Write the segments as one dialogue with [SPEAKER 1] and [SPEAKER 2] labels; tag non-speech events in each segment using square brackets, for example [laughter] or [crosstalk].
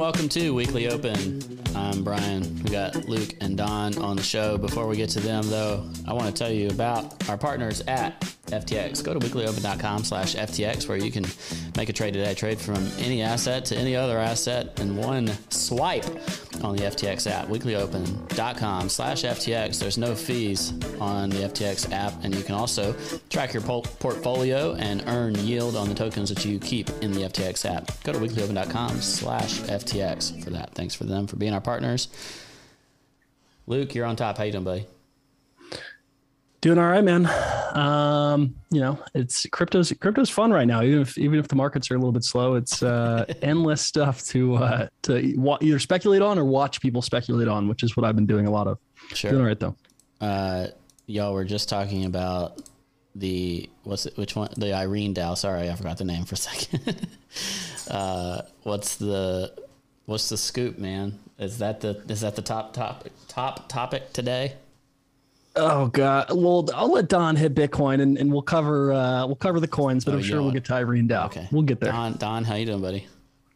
[SPEAKER 1] welcome to Weekly Open. I'm Brian. We got Luke and Don on the show. Before we get to them, though, I want to tell you about our partners at FTX. Go to weeklyopen.com slash FTX where you can make a trade today. Trade from any asset to any other asset in one swipe on the FTX app. Weeklyopen.com slash FTX. There's no fees on the FTX app, and you can also track your portfolio and earn yield on the tokens that you keep in the FTX app. Go to weeklyopen.com slash FTX for that. Thanks for them for being our partners. Luke, you're on top. How you doing, buddy?
[SPEAKER 2] Doing all right, man. Um, you know, it's crypto's crypto's fun right now. Even if even if the markets are a little bit slow, it's uh, [laughs] endless stuff to uh, to wa- either speculate on or watch people speculate on, which is what I've been doing a lot of. Sure. Doing all right though.
[SPEAKER 1] Uh, y'all were just talking about the what's it, which one the Irene DAO. Sorry, I forgot the name for a second. [laughs] uh, what's the what's the scoop, man? Is that the is that the top top top topic today?
[SPEAKER 2] Oh god. Well, I'll let Don hit Bitcoin and, and we'll cover uh we'll cover the coins, but oh, I'm sure we'll get to Irene DAO. Okay. We'll get there.
[SPEAKER 1] Don, Don, how you doing, buddy?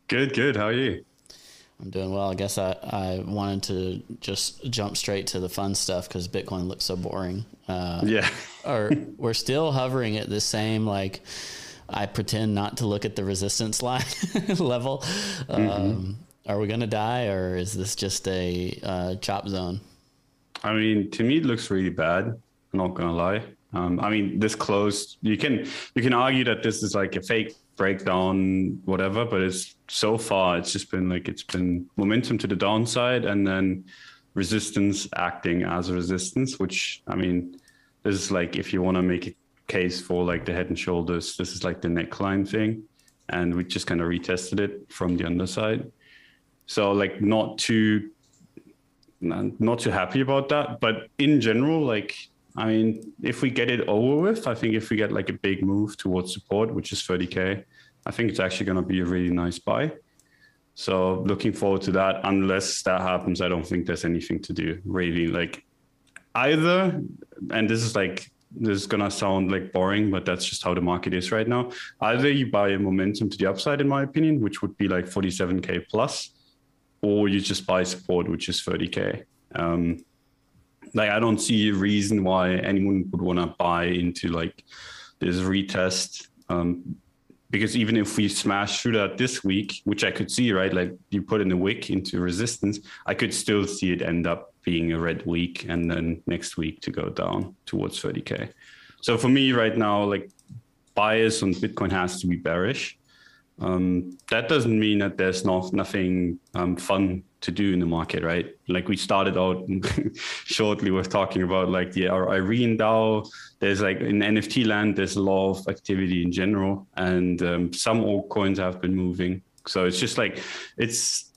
[SPEAKER 3] Good, good. How are you?
[SPEAKER 1] I'm doing well. I guess I, I wanted to just jump straight to the fun stuff because Bitcoin looks so boring.
[SPEAKER 3] Uh, yeah. [laughs]
[SPEAKER 1] or we're still hovering at the same like I pretend not to look at the resistance line [laughs] level. Mm-hmm. Um, are we gonna die, or is this just a uh, chop zone?
[SPEAKER 3] I mean, to me, it looks really bad. I'm not gonna lie. Um, I mean, this close, you can you can argue that this is like a fake breakdown, whatever. But it's so far, it's just been like it's been momentum to the downside, and then resistance acting as a resistance. Which I mean, this is like if you want to make a case for like the head and shoulders, this is like the neckline thing, and we just kind of retested it from the underside. So like not too not too happy about that. But in general, like, I mean, if we get it over with, I think if we get like a big move towards support, which is 30K, I think it's actually going to be a really nice buy. So looking forward to that. Unless that happens, I don't think there's anything to do really. Like either, and this is like, this is gonna sound like boring, but that's just how the market is right now. Either you buy a momentum to the upside, in my opinion, which would be like 47k plus, or you just buy support, which is 30k. Um, like I don't see a reason why anyone would want to buy into like this retest. Um, because even if we smash through that this week, which I could see, right, like you put in a wick into resistance, I could still see it end up being a red week and then next week to go down towards 30k. So for me right now, like bias on Bitcoin has to be bearish. Um, that doesn't mean that there's not nothing um, fun to do in the market, right? Like we started out [laughs] shortly with talking about like the our Irene DAO. There's like in NFT land, there's a lot of activity in general, and um, some altcoins have been moving. So it's just like it's.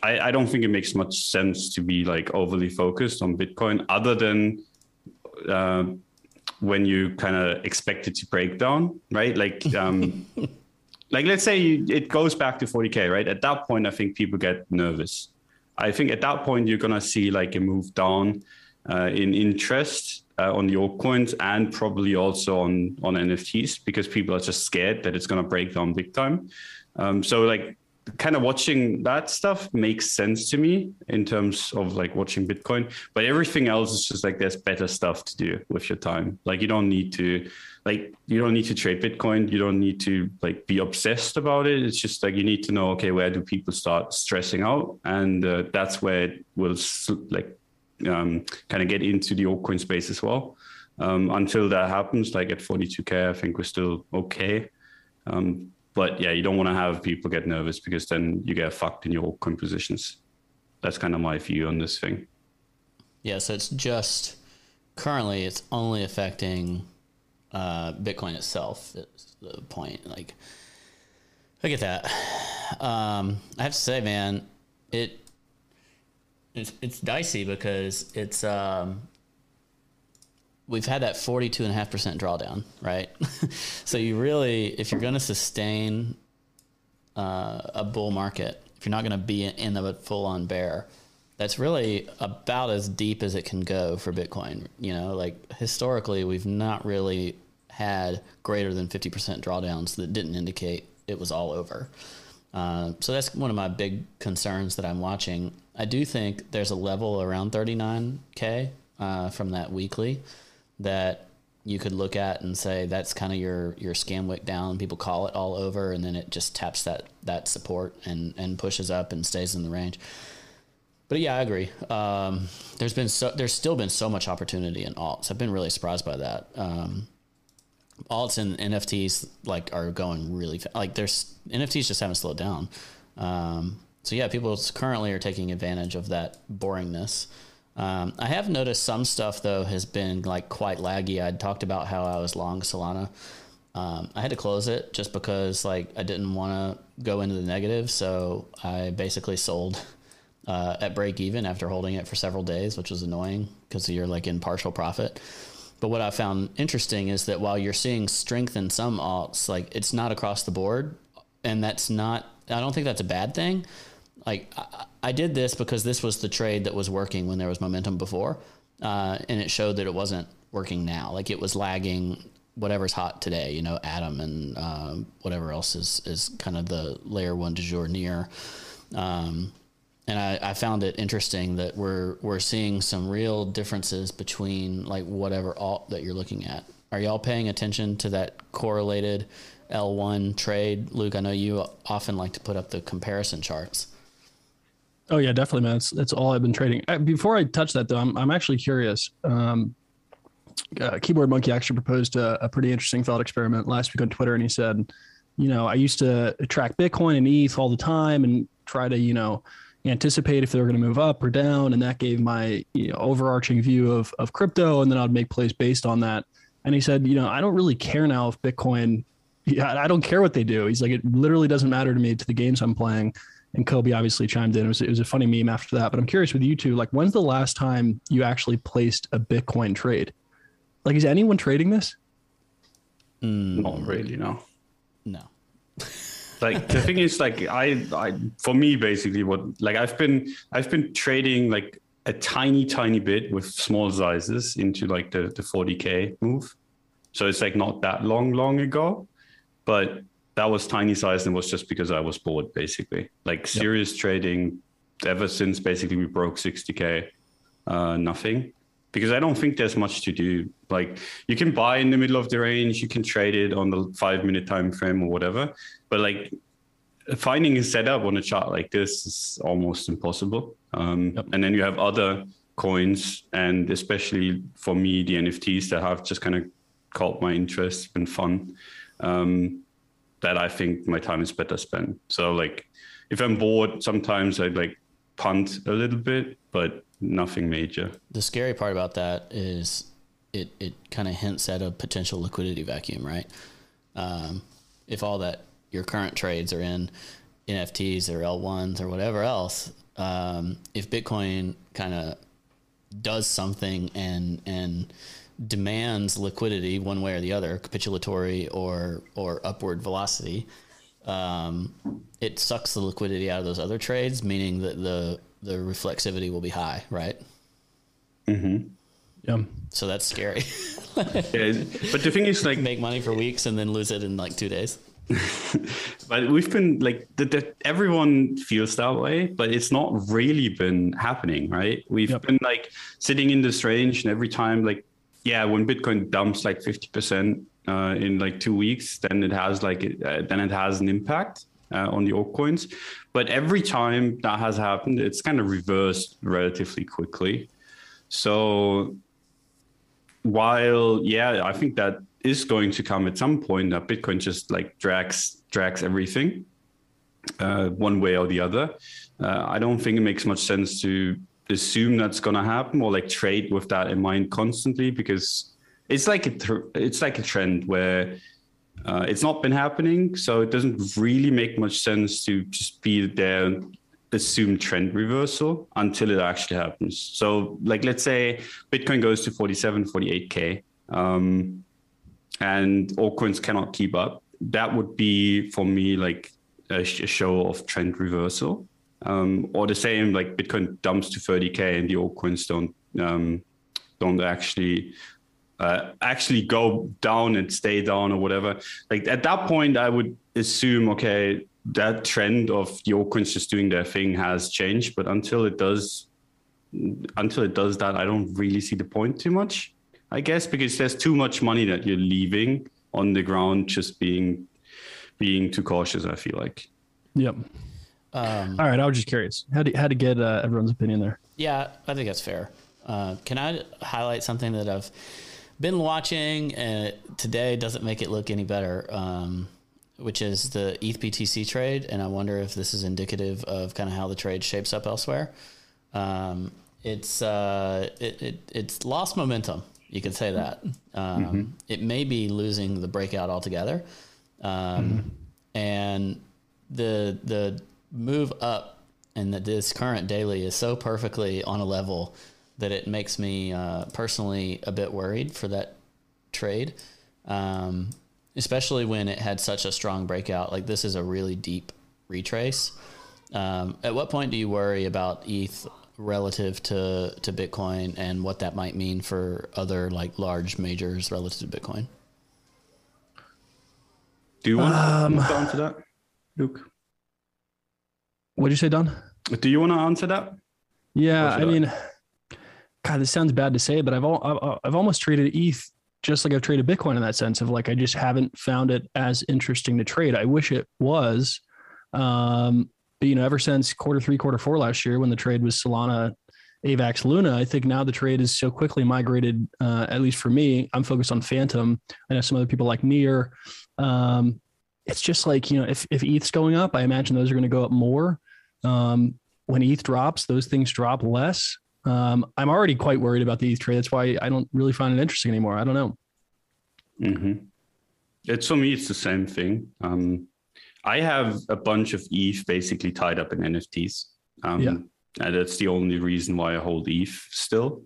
[SPEAKER 3] I, I don't think it makes much sense to be like overly focused on Bitcoin, other than uh, when you kind of expect it to break down, right? Like um, [laughs] like let's say it goes back to 40k right? At that point i think people get nervous. I think at that point you're to see like a move down uh, in interest uh, on the altcoins and probably also on on nfts because people are just scared that it's to break down big time. Um, so like kind of watching that stuff makes sense to me in terms of like watching bitcoin. But everything else is just like there's better stuff to do with your time. Like you don't need to like you don't need to trade bitcoin. You don't need to like be obsessed about it. It's just like you need to know okay where do people start stressing out? And uh, that's where it will like um, kind of get into the altcoin space as well. Um, until that happens like at 42k i think we're still okay. Um, but yeah, you don't want to have people get nervous because then you get fucked in your compositions. That's kind of my view on this thing.
[SPEAKER 1] Yeah, so it's just currently it's only affecting uh, Bitcoin itself. Is the point. Like, I get that. Um, I have to say, man, it it's, it's dicey because it's um, we've had that 42.5% drawdown, right? [laughs] so you really, if you're going to sustain uh, a bull market, if you're not going to be in the full on bear, that's really about as deep as it can go for Bitcoin. You know, like historically, we've not really had greater than 50% drawdowns that didn't indicate it was all over. Uh, so that's one of my big concerns that I'm watching. I do think there's a level around 39k uh, from that weekly that you could look at and say that's kind of your your scam wick down. People call it all over, and then it just taps that that support and and pushes up and stays in the range. But yeah, I agree. Um, there's been so there's still been so much opportunity in alts. I've been really surprised by that. Um, alts and NFTs like are going really fa- like there's NFTs just haven't slowed down. Um, so yeah, people currently are taking advantage of that boringness. Um, I have noticed some stuff though has been like quite laggy. I'd talked about how I was long Solana. Um, I had to close it just because like I didn't want to go into the negative, so I basically sold [laughs] uh, at break even after holding it for several days, which was annoying because you're like in partial profit. But what I found interesting is that while you're seeing strength in some alts, like it's not across the board, and that's not. I don't think that's a bad thing. Like I, I did this because this was the trade that was working when there was momentum before, uh, and it showed that it wasn't working now. Like it was lagging whatever's hot today. You know, Atom and uh, whatever else is is kind of the layer one du jour near. Um, and I, I found it interesting that we're we're seeing some real differences between like whatever alt that you're looking at. Are y'all paying attention to that correlated L1 trade, Luke? I know you often like to put up the comparison charts.
[SPEAKER 2] Oh yeah, definitely, man. That's, that's all I've been trading. Uh, before I touch that though, I'm I'm actually curious. Um, uh, Keyboard Monkey actually proposed a, a pretty interesting thought experiment last week on Twitter, and he said, you know, I used to track Bitcoin and ETH all the time and try to, you know, anticipate if they were going to move up or down, and that gave my you know, overarching view of of crypto, and then I'd make plays based on that. And he said, you know, I don't really care now if Bitcoin. [laughs] Yeah, I don't care what they do. He's like, it literally doesn't matter to me to the games I'm playing. And Kobe obviously chimed in. It was, it was a funny meme after that. But I'm curious with you two, like, when's the last time you actually placed a Bitcoin trade? Like, is anyone trading this?
[SPEAKER 3] Mm. Not really, no.
[SPEAKER 1] No
[SPEAKER 3] like the thing is like I, I for me basically what like i've been i've been trading like a tiny tiny bit with small sizes into like the, the 40k move. So it's like not that long long ago but that was tiny size and was just because i was bored basically. Like serious yep. trading ever since basically we broke 60k uh, nothing because I don't think there's much to do. Like you can buy in the middle of the range, you can trade it on the five minute time frame or whatever, but like finding a setup on a chart like this is almost impossible. Um, yep. And then you have other coins, and especially for me, the NFTs that have just kind of caught my interest, been fun. Um, that I think my time is better spent. So like, if I'm bored, sometimes I like punt a little bit, but nothing major.
[SPEAKER 1] The scary part about that is it it kind of hints at a potential liquidity vacuum, right? Um, if all that your current trades are in NFTs or L1s or whatever else, um, if Bitcoin kind of does something and and demands liquidity one way or the other, capitulatory or or upward velocity, um, it sucks the liquidity out of those other trades, meaning that the the reflexivity will be high, right?
[SPEAKER 3] Mm-hmm.
[SPEAKER 2] Yeah.
[SPEAKER 1] So that's scary. [laughs]
[SPEAKER 3] yeah, but the thing is, like,
[SPEAKER 1] make money for weeks and then lose it in like two days. [laughs]
[SPEAKER 3] but we've been like the, the, everyone feels that way, but it's not really been happening, right? We've yep. been like sitting in this range, and every time, like, yeah, when Bitcoin dumps like fifty percent uh, in like two weeks, then it has like uh, then it has an impact uh, on the altcoins. But every time that has happened, it's kind of reversed relatively quickly. So while yeah, I think that is going to come at some point that Bitcoin just like drags drags everything uh, one way or the other. Uh, I don't think it makes much sense to assume that's going to happen or like trade with that in mind constantly because it's like a th- it's like a trend where uh, it's not been happening, so it doesn't really make much sense to just be there assume trend reversal until it actually happens. So, like, let's say Bitcoin goes to 47, 48K. Um, and altcoins cannot keep up, that would be for me like a, show of trend reversal. Um, or the same, like Bitcoin dumps to 30k and the altcoins don't um, don't actually uh, actually go down and stay down or whatever. Like at that point, I would assume, okay, that trend of the altcoins just doing their thing has changed. But until it does, until it does that, I don't really see the point too much. I guess because there's too much money that you're leaving on the ground, just being being too cautious. I feel like.
[SPEAKER 2] Yep. Um, All right, I was just curious. How to how to get uh, everyone's opinion there?
[SPEAKER 1] Yeah, I think that's fair. Uh, can I highlight something that I've been watching and today doesn't make it look any better? Um, which is the ETH BTC trade, and I wonder if this is indicative of kind of how the trade shapes up elsewhere. Um, it's uh, it, it, it's lost momentum. You could say that. Um, mm-hmm. It may be losing the breakout altogether, um, mm-hmm. and the the move up and that this current daily is so perfectly on a level that it makes me uh, personally a bit worried for that trade. Um, especially when it had such a strong breakout. Like this is a really deep retrace. Um, at what point do you worry about ETH relative to, to Bitcoin and what that might mean for other like large majors relative to Bitcoin?
[SPEAKER 3] Do you want um, to answer that, Luke?
[SPEAKER 2] What did you say, Don?
[SPEAKER 3] Do you want to answer that?
[SPEAKER 2] Yeah, I mean, God, this sounds bad to say, but I've all, I've almost treated ETH just like I've traded Bitcoin in that sense of like I just haven't found it as interesting to trade. I wish it was. Um, but you know, ever since quarter three, quarter four last year, when the trade was Solana, AVAX, Luna, I think now the trade is so quickly migrated. Uh, at least for me, I'm focused on Fantom. I know some other people like Near. Um, it's just like you know, if if ETH's going up, I imagine those are going to go up more. Um, when ETH drops, those things drop less. Um, I'm already quite worried about the ETH trade. That's why I don't really find it interesting anymore. I don't know.
[SPEAKER 3] Mm-hmm. It's for me, it's the same thing. Um, I have a bunch of ETH basically tied up in NFTs. Um, yeah. And that's the only reason why I hold ETH still.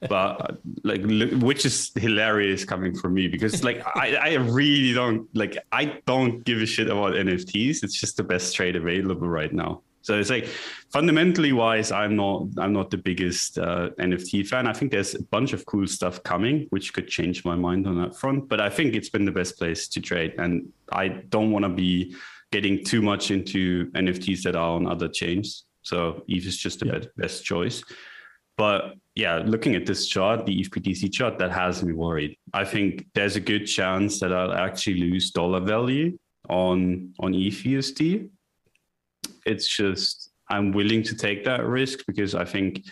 [SPEAKER 3] [laughs] But like, which is hilarious coming from me because like [laughs] I, I really don't like I don't give a shit about NFTs. It's just the best trade available right now. So it's like fundamentally wise, I'm not I'm not the biggest uh, NFT fan. I think there's a bunch of cool stuff coming, which could change my mind on that front. But I think it's been the best place to trade, and I don't want to be getting too much into NFTs that are on other chains. So ETH is just the yeah. best choice. But yeah, looking at this chart, the ETH chart, that has me worried. I think there's a good chance that I'll actually lose dollar value on on ETHUSD it's just I'm willing to take that risk because I think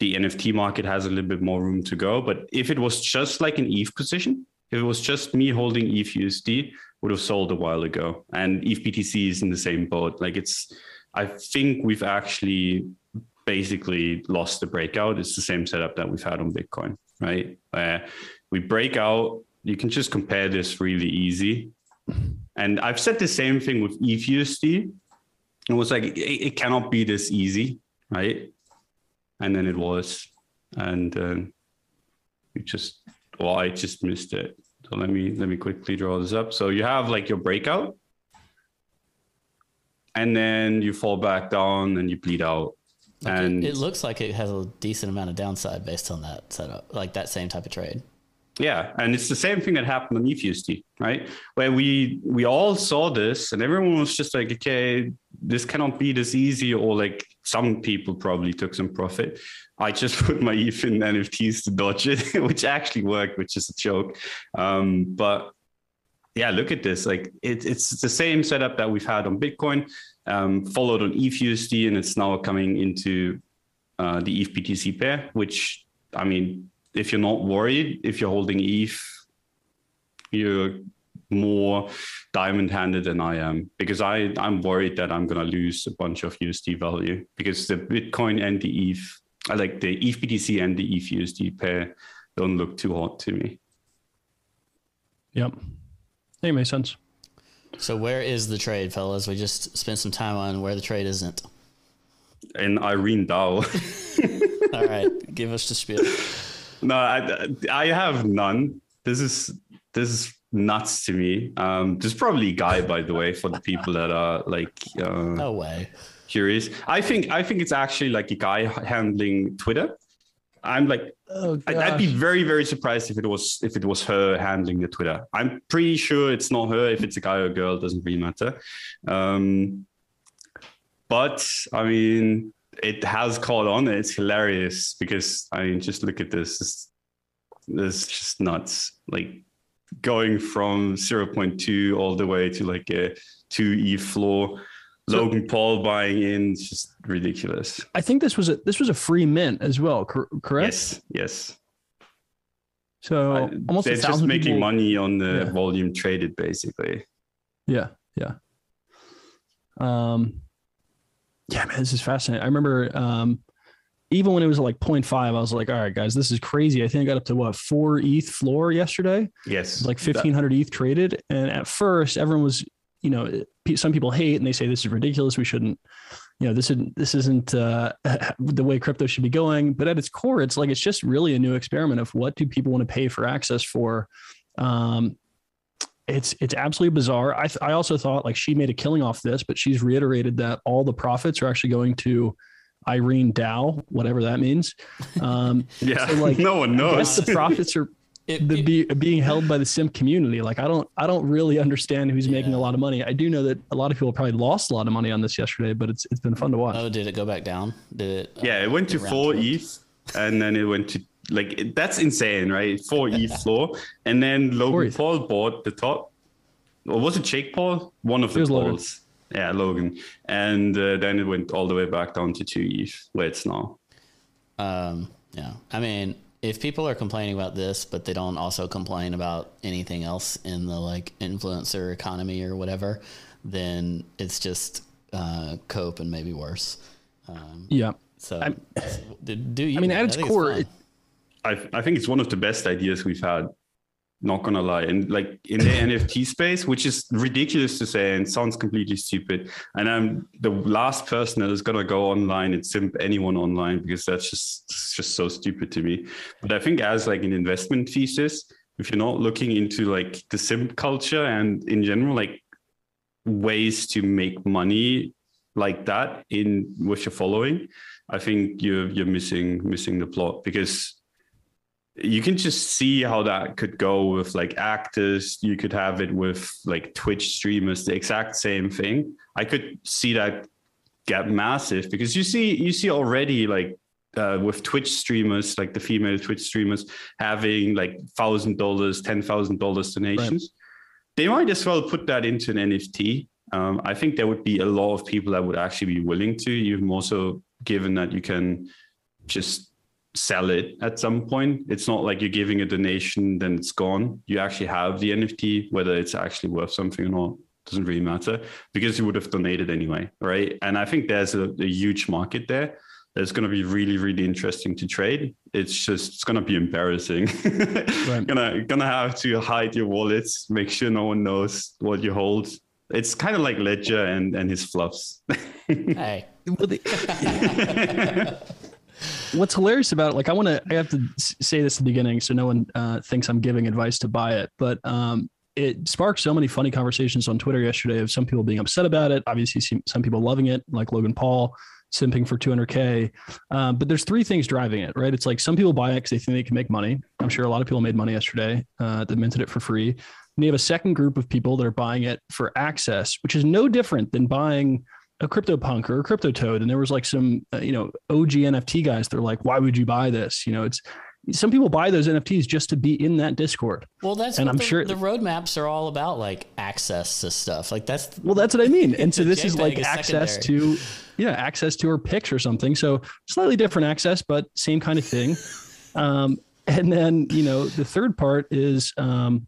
[SPEAKER 3] the NFT market has a little bit more room to go. But if it was just like an ETH position, if it was just me holding ETH USD, would have sold a while ago. And ETH BTC is in the same boat. Like it's, I think we've actually basically lost the breakout. It's the same setup that we've had on Bitcoin, right? Where we break out, you can just compare this really easy. And I've said the same thing with ETH USD it was like it, it, cannot be this easy right? And then it was. And uh, we just well i just missed it. So let me let me quickly draw this up. So you have like your breakout. And then you fall back down and you bleed out.
[SPEAKER 1] Like
[SPEAKER 3] and
[SPEAKER 1] it, it looks like it has a decent amount of downside based on that setup like that same type of trade
[SPEAKER 3] yeah, and it's the same thing that happened on ETHUSD, right? Where we we all saw this, and everyone was just like, okay, this cannot be this easy, or like some people probably took some profit. I just [laughs] put my ETH in NFTs to dodge it, [laughs] which actually worked, which is a joke. Um, but yeah, look at this. Like it, it's the same setup that we've had on Bitcoin, um, followed on ETHUSD, and it's now coming into uh, the ETH BTC pair, which I mean if you're not worried, if you're holding ETH, you're more diamond handed than I am because I, I'm worried that I'm going to lose a bunch of USD value because the Bitcoin and the ETH, I like the ETH BTC and the ETH USD pair don't look too hot to me.
[SPEAKER 2] Yep. That makes sense.
[SPEAKER 1] So where is the trade, fellas? We just spent some time on where the trade isn't.
[SPEAKER 3] In Irene DAO. [laughs]
[SPEAKER 1] All right, give us the spiel.
[SPEAKER 3] No, I, I have none. This is this is nuts to me. Um, there's probably guy, by the way, for the people that are like uh,
[SPEAKER 1] no way
[SPEAKER 3] curious. I think I think it's actually like a guy handling Twitter. I'm like,
[SPEAKER 2] Oh,
[SPEAKER 3] I'd, I'd be very, very surprised if it was if it was her handling the Twitter. I'm pretty sure it's not her. If it's a guy or a girl, doesn't really matter. Um, but I mean, it has caught on. It's hilarious because I mean, just look at this. It's, it's just nuts. Like going from 0.2 all the way to like a two E floor. Logan Paul buying in, it's just ridiculous.
[SPEAKER 2] I think this was a this was a free mint as well, cor- correct?
[SPEAKER 3] Yes, yes.
[SPEAKER 2] So
[SPEAKER 3] I-
[SPEAKER 2] almost
[SPEAKER 3] they're just making
[SPEAKER 2] people-
[SPEAKER 3] money on the
[SPEAKER 2] Yeah.
[SPEAKER 3] volume traded, basically.
[SPEAKER 2] Yeah, yeah. Um, yeah, man, this is fascinating. I remember um, even when it was like 0.5, I was like, all right, guys, this is crazy. I think I got up to what four ETH floor yesterday.
[SPEAKER 3] Yes,
[SPEAKER 2] like
[SPEAKER 3] That-
[SPEAKER 2] 1500 ETH traded, and at first, everyone was, you know, some people hate and they say this is ridiculous. We shouldn't, you know, this isn't this isn't uh, [laughs] the way crypto should be going. But at its core, it's like it's just really a new experiment of what do people want to pay for access for. Um, it's it's absolutely bizarre. I th- I also thought like she made a killing off this, but she's reiterated that all the profits are actually going to Irene DAO, whatever that means. Um, [laughs]
[SPEAKER 3] yeah,
[SPEAKER 2] so, like,
[SPEAKER 3] no one
[SPEAKER 2] I guess
[SPEAKER 3] knows.
[SPEAKER 2] the profits are [laughs]
[SPEAKER 1] It-
[SPEAKER 2] the,
[SPEAKER 1] it-
[SPEAKER 2] be, being held by the simp community. Like I don't I don't really understand who's making a lot of money. I do know that a lot of people probably lost a lot of money on this yesterday, but it's it's been fun to watch.
[SPEAKER 1] oh, did it go back down? Did it? uh,
[SPEAKER 3] yeah, it went to
[SPEAKER 1] around
[SPEAKER 3] four
[SPEAKER 1] to-
[SPEAKER 3] ETH, and then it went to like that's insane, right? Four ETH floor, and then Logan Paul bought the top. Or was it Jake Paul? One of the
[SPEAKER 2] was Logan.
[SPEAKER 3] Pauls. Yeah, Logan, and uh, then it went all the way back down to two ETH, where it's now.
[SPEAKER 1] Um, yeah. I mean, if people are complaining about this, but they don't also complain about anything else in the like influencer economy or whatever, then it's just uh, cope and maybe worse. Um,
[SPEAKER 2] Yeah.
[SPEAKER 1] so
[SPEAKER 2] I'm-
[SPEAKER 1] do, do you?
[SPEAKER 2] I mean, at its
[SPEAKER 1] think it's
[SPEAKER 2] core,
[SPEAKER 1] fun.
[SPEAKER 2] it-
[SPEAKER 3] I I think it's one of the best ideas we've had. Not gonna lie, and like in the [laughs] NFT space, which is ridiculous to say and sounds completely stupid. And I'm the last person that is gonna go online and simp anyone online because that's just just so stupid to me. But I think as like an investment thesis, if you're not looking into like the simp culture and in general like ways to make money like that in with your following, I think you're you're missing missing the plot because you can just see how that could go with like actors. You could have it with like Twitch streamers, the exact same thing. I could see that get massive because you see you see already like uh, with Twitch streamers, like the female Twitch streamers, having like thousand dollars, ten thousand dollars donations. They might as well put that into an NFT. Um, I think there would be a lot of people that would actually be willing to, even more so, given that you can just sell it at some point. It's not like you're giving a donation, then it's gone. You actually have the NFT, whether it's actually worth something or not doesn't really matter because you would have donated anyway, right? And I think there's a, a huge market there. That's going to be really, really interesting to trade. It's just it's going to be embarrassing. [laughs]
[SPEAKER 2] Right.
[SPEAKER 3] gonna gonna have to hide your wallets, make sure no one knows what you hold. It's kind of like Ledger and and his fluffs. [laughs]
[SPEAKER 1] hey,
[SPEAKER 2] Well, the- [laughs] what's hilarious about it, like I want to, I have to say this at the beginning so no one uh, thinks I'm giving advice to buy it, but um, it sparked so many funny conversations on Twitter yesterday of some people being upset about it. Obviously, some- people loving it, like Logan Paul simping for 200k. Um, but there's three things driving it, right? It's like some people buy it because they think they can make money. I'm sure a lot of people made money yesterday uh, that minted it for free. And you have a second group of people that are buying it for access, which is no different than buying a crypto punk or a crypto toad and there was like some uh, you know og nft guys they're like why would you buy this? You know it's some people buy those nfts just to be in that discord.
[SPEAKER 1] Well, that's
[SPEAKER 2] And I'm
[SPEAKER 1] the,
[SPEAKER 2] sure-
[SPEAKER 1] the roadmaps are all about, like access to stuff. Like that's
[SPEAKER 2] well that's what i mean. And so this is like
[SPEAKER 1] is
[SPEAKER 2] access
[SPEAKER 1] secondary.
[SPEAKER 2] to yeah access to her pics or something. So slightly different access but same kind of thing. Um, and then you know the third part is um,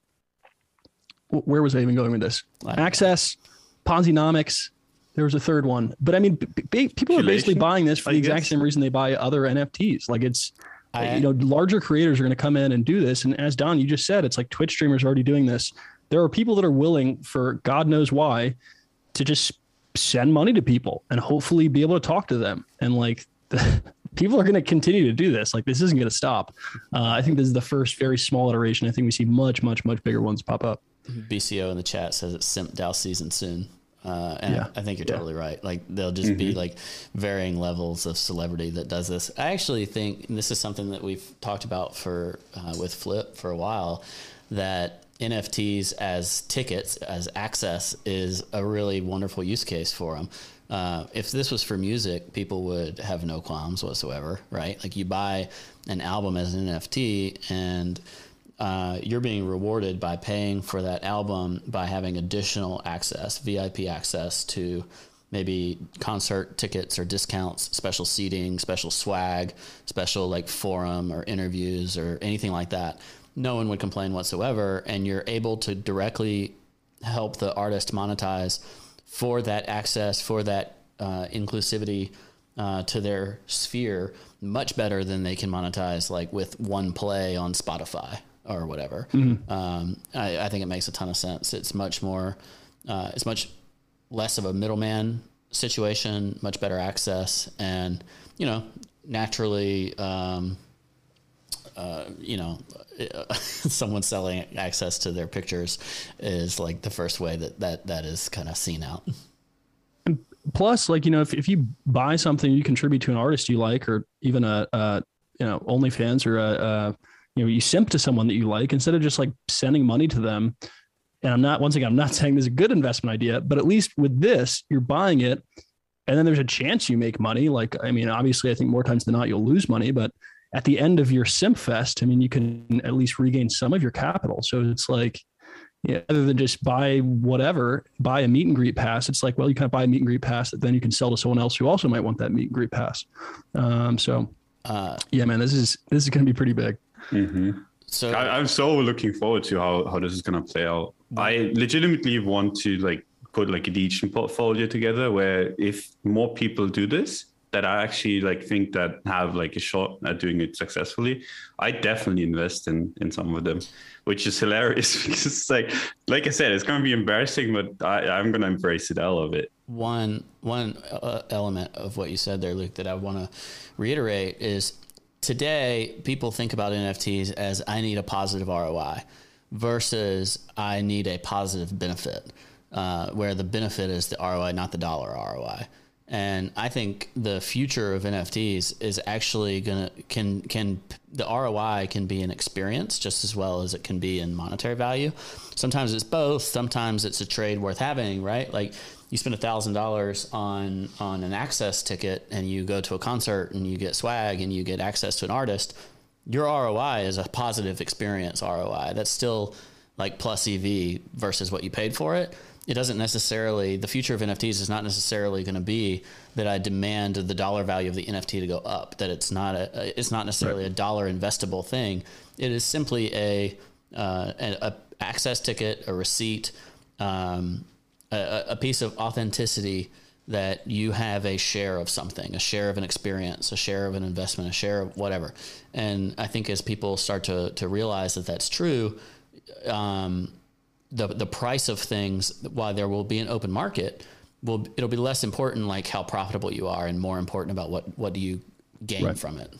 [SPEAKER 2] where was i even going with this? Access ponzi-nomics there was a third one. But i mean b- b- people are basically buying this for
[SPEAKER 3] I
[SPEAKER 2] the exact same reason they buy other nfts like it's
[SPEAKER 1] I-
[SPEAKER 2] you know larger creators are going to come in and do this. And as don you just said it's like twitch streamers are already doing this. There are people that are willing for god knows why to just send money to people and hopefully be able to talk to them. And like [laughs] people are going to continue to do this. Like this isn't going to stop. Uh, i think this is the first very small iteration. I think we see much much much bigger ones pop up.
[SPEAKER 1] BCO in the chat says it's Simp DAO season soon. Uh, and yeah. I, I, think you're totally yeah. right. Like there'll just mm-hmm. be like varying levels of celebrity that does this. I actually think this is something that we've talked about for uh, with Flip for a while. That NFTs as tickets, as access, is a really wonderful use case for them. Uh, if this was for music, people would have no qualms whatsoever, right? Like you buy an album as an NFT and uh, you're being rewarded by paying for that album by having additional access, VIP access to maybe concert tickets or discounts, special seating, special swag, special like forum or interviews or anything like that. No one would complain whatsoever. And you're able to directly help the artist monetize for that access, for that uh, inclusivity uh, to their sphere much better than they can monetize like with one play on Spotify or whatever. Mm-hmm. Um, I, I, think it makes a ton of sense. It's much more, uh, it's much less of a middleman situation, much better access, and you know, naturally, um, uh, you know, [laughs] someone selling access to their pictures is like the first way that that that is kind of seen out.
[SPEAKER 2] plus, like you know, if if you buy something, you contribute to an artist you like, or even a, a you know OnlyFans or a, a you know you simp to someone that you like instead of just like sending money to them and i'm not once again i'm not [laughs] saying this is a good investment idea but at least with this you're buying it and then there's a chance you make money like i mean obviously i think more times than not you'll lose money but at the end of your simp fest i mean you can at least regain some of your capital so it's like yeah, other than just buy whatever, buy a meet and greet pass. It's like, well, you kind of buy a meet and greet pass that then you can sell to someone else who also might want that meet and greet pass. Um, so, uh, yeah, man, this is this is going to be pretty big.
[SPEAKER 3] Mm-hmm. So I, am so looking forward to how, how this is gonna play out. I legitimately want to like put like a Degen portfolio together where if more people do this, that I actually like think that have like a shot at doing it successfully, I definitely invest in in some of them, which is hilarious [laughs] because it's like like I said, it's gonna be embarrassing, but I, I'm gonna embrace it. I love it.
[SPEAKER 1] One one uh, element of what you said there, Luke, that I want to reiterate is today people think about NFTs as I need a positive ROI versus I need a positive benefit, uh, where the benefit is the ROI, not the dollar ROI. And I think the future of NFTs is actually gonna can can the ROI can be an experience just as well as it can be in monetary value. Sometimes it's both. Sometimes it's a trade worth having, right? Like you spend thousand dollars on on an access ticket and you go to a concert and you get swag and you get access to an artist, your ROI is a positive experience ROI. That's still like plus EV versus what you paid for it. It doesn't necessarily the future of NFTs is not necessarily going to be that I demand the dollar value of the NFT to go up. That it's not a it's not necessarily right. a dollar investable thing. It is simply a uh, a, a access ticket, a receipt. Um, a, a piece of authenticity that you have a share of something, a share of an experience, a share of an investment, a share of whatever. And I think as people start to, to realize that that's true, um, the, the price of things, while there will be an open market, will it'll be less important like how profitable you are and more important about what, what do you gain right. from it.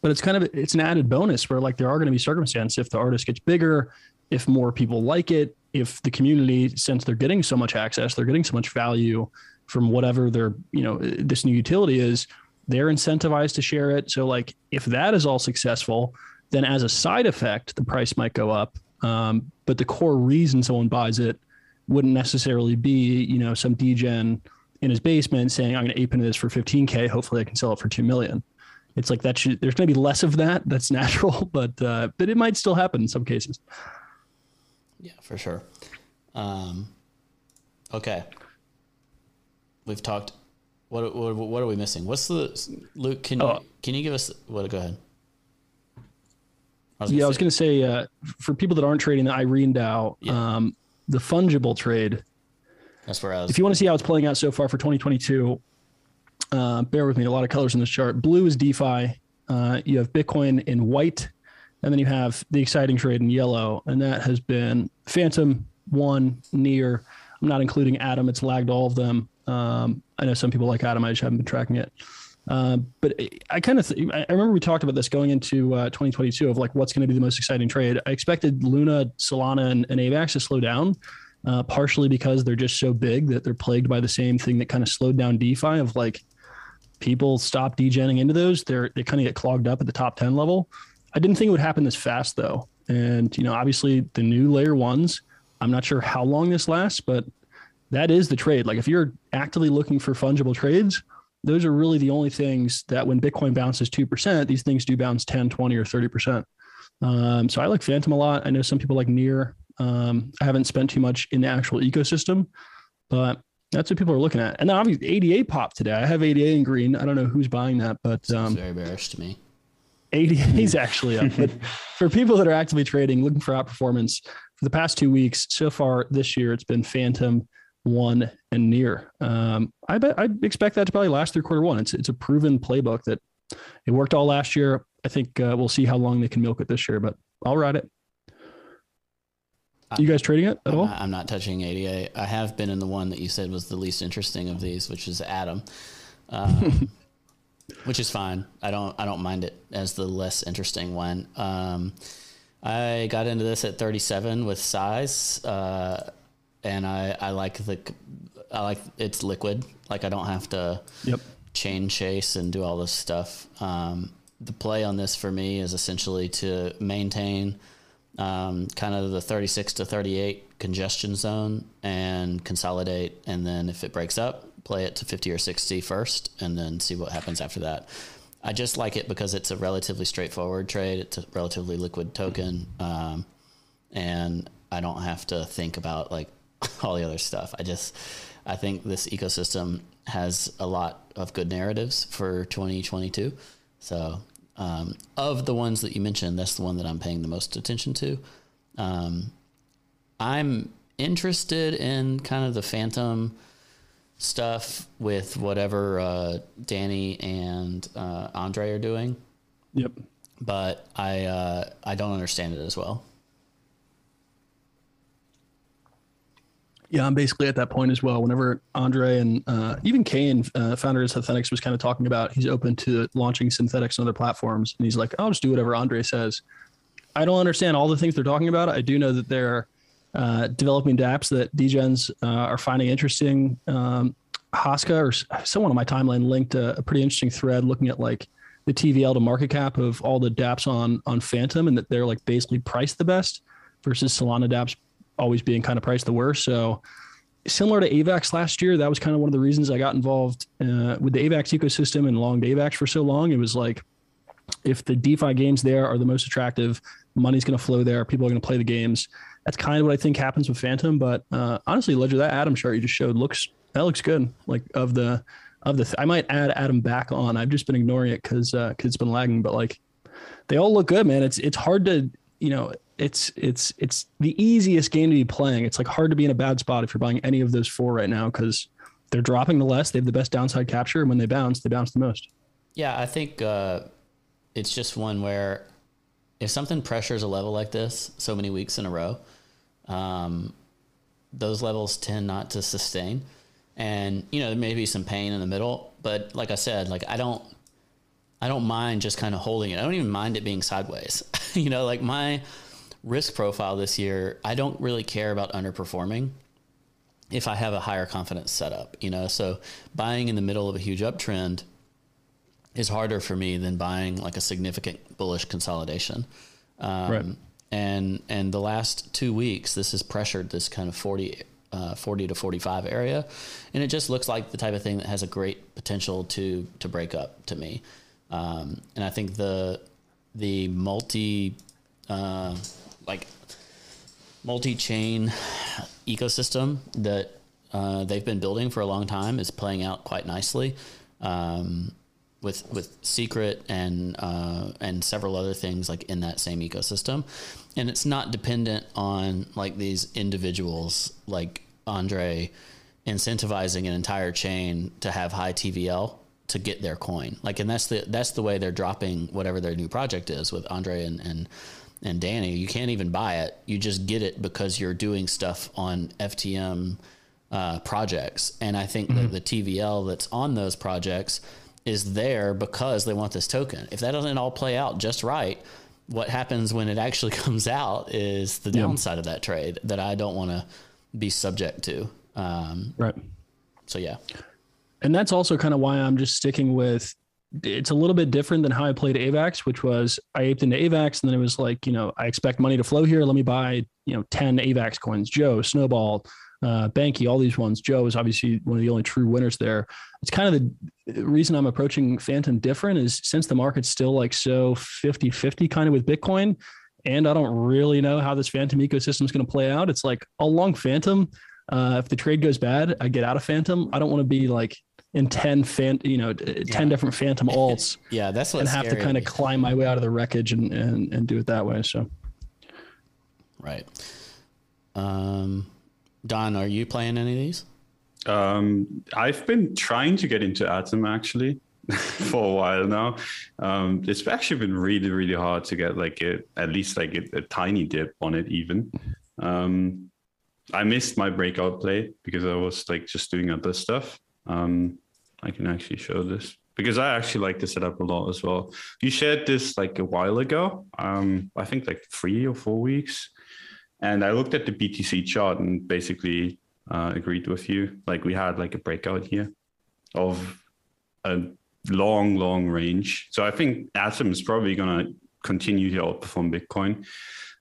[SPEAKER 2] But it's kind of, it's an added bonus where like there are going to be circumstances if the artist gets bigger, if more people like it, if the community, since they're getting so much access, they're getting so much value from whatever their, you know, this new utility is, they're incentivized to share it. So, like, if that is all successful, then as a side effect, the price might go up. Um, but the core reason someone buys it wouldn't necessarily be, you know, some degen in his basement saying, "I'm going to ape into this for 15k. Hopefully, I can sell it for two million. It's like that. Should, there's going to be less of that. [laughs] That's natural, [laughs] but uh, but it might still happen in some cases.
[SPEAKER 1] Yeah, for sure. Um, okay. We've talked. What, what what are we missing? What's the Luke? Can oh. you can you give us what? Go ahead.
[SPEAKER 2] I yeah, I was going to say uh, for people that aren't trading the Irene DAO, yeah. um, the fungible trade.
[SPEAKER 1] That's where I was.
[SPEAKER 2] If you want to see how it's playing out so far for 2022, uh, bear with me. A lot of colors in this chart. Blue is DeFi. Uh, you have Bitcoin in white and then you have the exciting trade in yellow, and that has been Fantom, One, Near. I'm not including Atom. It's lagged all of them. Um, I know some people like Atom. I just haven't been tracking it. Uh, but I kind of, th- I remember we talked about this going into uh, 2022 of like what's going to be the most exciting trade. I expected Luna, Solana, and, and AVAX to slow down, uh, partially because they're just so big that they're plagued by the same thing that kind of slowed down DeFi of like people stop degenning into those. They're they kind of get clogged up at the top 10 level. I didn't think it would happen this fast though. And you know, obviously the new layer ones, I'm not sure how long this lasts, but that is the trade. Like if you're actively looking for fungible trades, those are really the only things that when Bitcoin bounces 2%, these things do bounce 10, 20, or 30%. Um, so I like Fantom a lot. I know some people like Near. Um, I haven't spent too much in the actual ecosystem, but that's what people are looking at. And then obviously ADA popped today. I have ADA in green. I don't know who's buying that, but um,
[SPEAKER 1] very bearish to me.
[SPEAKER 2] ADA is [laughs] actually up. but for people that are actively trading, looking for outperformance for the past two weeks, so far this year, it's been Fantom, one and near. Um, I bet I expect that to probably last through quarter one. It's it's a proven playbook that it worked all last year. I think uh, we'll see how long they can milk it this year, but I'll ride it. You guys trading it at
[SPEAKER 1] I'm
[SPEAKER 2] all?
[SPEAKER 1] Not, I'm not touching ADA. I have been in the one that you said was the least interesting of these, which is Atom, um, [laughs] which is fine. I don't I don't mind it as the less interesting one. Um, I got into this at 37 with size. Uh, and I, I like the I like it's liquid. Like I don't have to
[SPEAKER 2] yep.
[SPEAKER 1] chain chase and do all this stuff. Um, the play on this for me is essentially to maintain um, kind of the 36 to 38 congestion zone and consolidate. And then if it breaks up, play it to 50 or 60 first and then see what happens after that. I just like it because it's a relatively straightforward trade. It's a relatively liquid token. Um, and I don't have to think about like [laughs] all the other stuff. I just I think this ecosystem has a lot of good narratives for 2022. So um, of the ones that you mentioned, that's the one that I'm paying the most attention to. Um, I'm interested in kind of the Fantom stuff with whatever uh, Danny and uh, Andre are doing.
[SPEAKER 2] Yep.
[SPEAKER 1] But I uh, I don't understand it as well.
[SPEAKER 2] Yeah, I'm basically at that point as well. Whenever Andre and uh, even Kain, uh, founder of Synthetix, was kind of talking about he's open to launching Synthetix on other platforms, and he's like, "I'll just do whatever Andre says." I don't understand all the things they're talking about. I do know that they're uh, developing dApps that degens uh, are finding interesting. Um, Haska or someone on my timeline linked a, a, pretty interesting thread looking at like the TVL to market cap of all the dApps on on Fantom, and that they're like basically priced the best versus Solana dApps always being kind of priced the worst. So similar to AVAX last year, that was kind of one of the reasons I got involved uh, with the AVAX ecosystem and longed AVAX for so long. It was like, if the DeFi games there are the most attractive, money's going to flow there. People are going to play the games. That's kind of what I think happens with Fantom. But uh, honestly, Ledger, that Atom chart you just showed looks that looks good. Like of the of the, th- I might add Atom back on. I've just been ignoring it because because uh, it's been lagging. But like, they all look good, man. It's it's hard to you know it's it's it's the easiest game to be playing. It's like hard to be in a bad spot if you're buying any of those four right now because they're dropping the less. They have the best downside capture, and when they bounce, they bounce the most.
[SPEAKER 1] Yeah, I think uh, it's just one where if something pressures a level like this so many weeks in a row, um, those levels tend not to sustain. And you know there may be some pain in the middle, but like I said, like I don't I don't mind just kind of holding it. I don't even mind it being sideways. [laughs] you know, like my risk profile this year, I don't really care about underperforming if I have a higher confidence setup, you know. So buying in the middle of a huge uptrend is harder for me than buying like a significant bullish consolidation. Um, right. And and the last two weeks, this has pressured this kind of 40, uh, 40 to 45 area. And it just looks like the type of thing that has a great potential to to break up to me. Um, and I think the the multi uh, like multi-chain ecosystem that uh, they've been building for a long time is playing out quite nicely um, with with secret and uh, and several other things like in that same ecosystem. And it's not dependent on like these individuals like Andre incentivizing an entire chain to have high TVL to get their coin. Like and that's the that's the way they're dropping whatever their new project is with Andre and and and Danny, you can't even buy it. You just get it because you're doing stuff on FTM uh, projects. And I think mm-hmm. that the TVL that's on those projects is there because they want this token. If that doesn't all play out just right, what happens when it actually [laughs] comes out is the downside of that trade that I don't want to be subject to. Um,
[SPEAKER 2] right.
[SPEAKER 1] So yeah,
[SPEAKER 2] and that's also kind of why I'm just sticking with. It's a little bit different than how I played AVAX, which was I aped into AVAX, and then it was like, you know, I expect money to flow here. Let me buy, you know, ten AVAX coins. Joe, Snowball, uh, Benqi, all these ones. Joe is obviously one of the only true winners there. It's kind of the reason I'm approaching Fantom different is since the market's still like so 50 50 kind of with Bitcoin, and I don't really know how this Fantom ecosystem is going to play out. It's like a long Fantom. Uh, if the trade goes bad, I get out of Fantom. I don't want to be like in 10 fan, you know, 10 yeah. different Fantom [laughs] alts.
[SPEAKER 1] yeah, that's what
[SPEAKER 2] and have to kind of climb my way out of the wreckage and, and, and do it that way. So,
[SPEAKER 1] right. Um, Don, are you playing any of these?
[SPEAKER 3] Um, I've been trying to get into Atom actually [laughs] for a while now. Um, it's actually been really, really hard to get like a, at least like a, a tiny dip on it even. Um, I missed my breakout play because I was like just doing other stuff. Um, I can actually show this because I actually like the setup a lot as well. You shared this like a while ago. Um, I think like three or four weeks. And I looked at the BTC chart and basically uh, agreed with you. Like we had like a breakout here of a long, long range. So I think Atom is probably going to continue to outperform Bitcoin.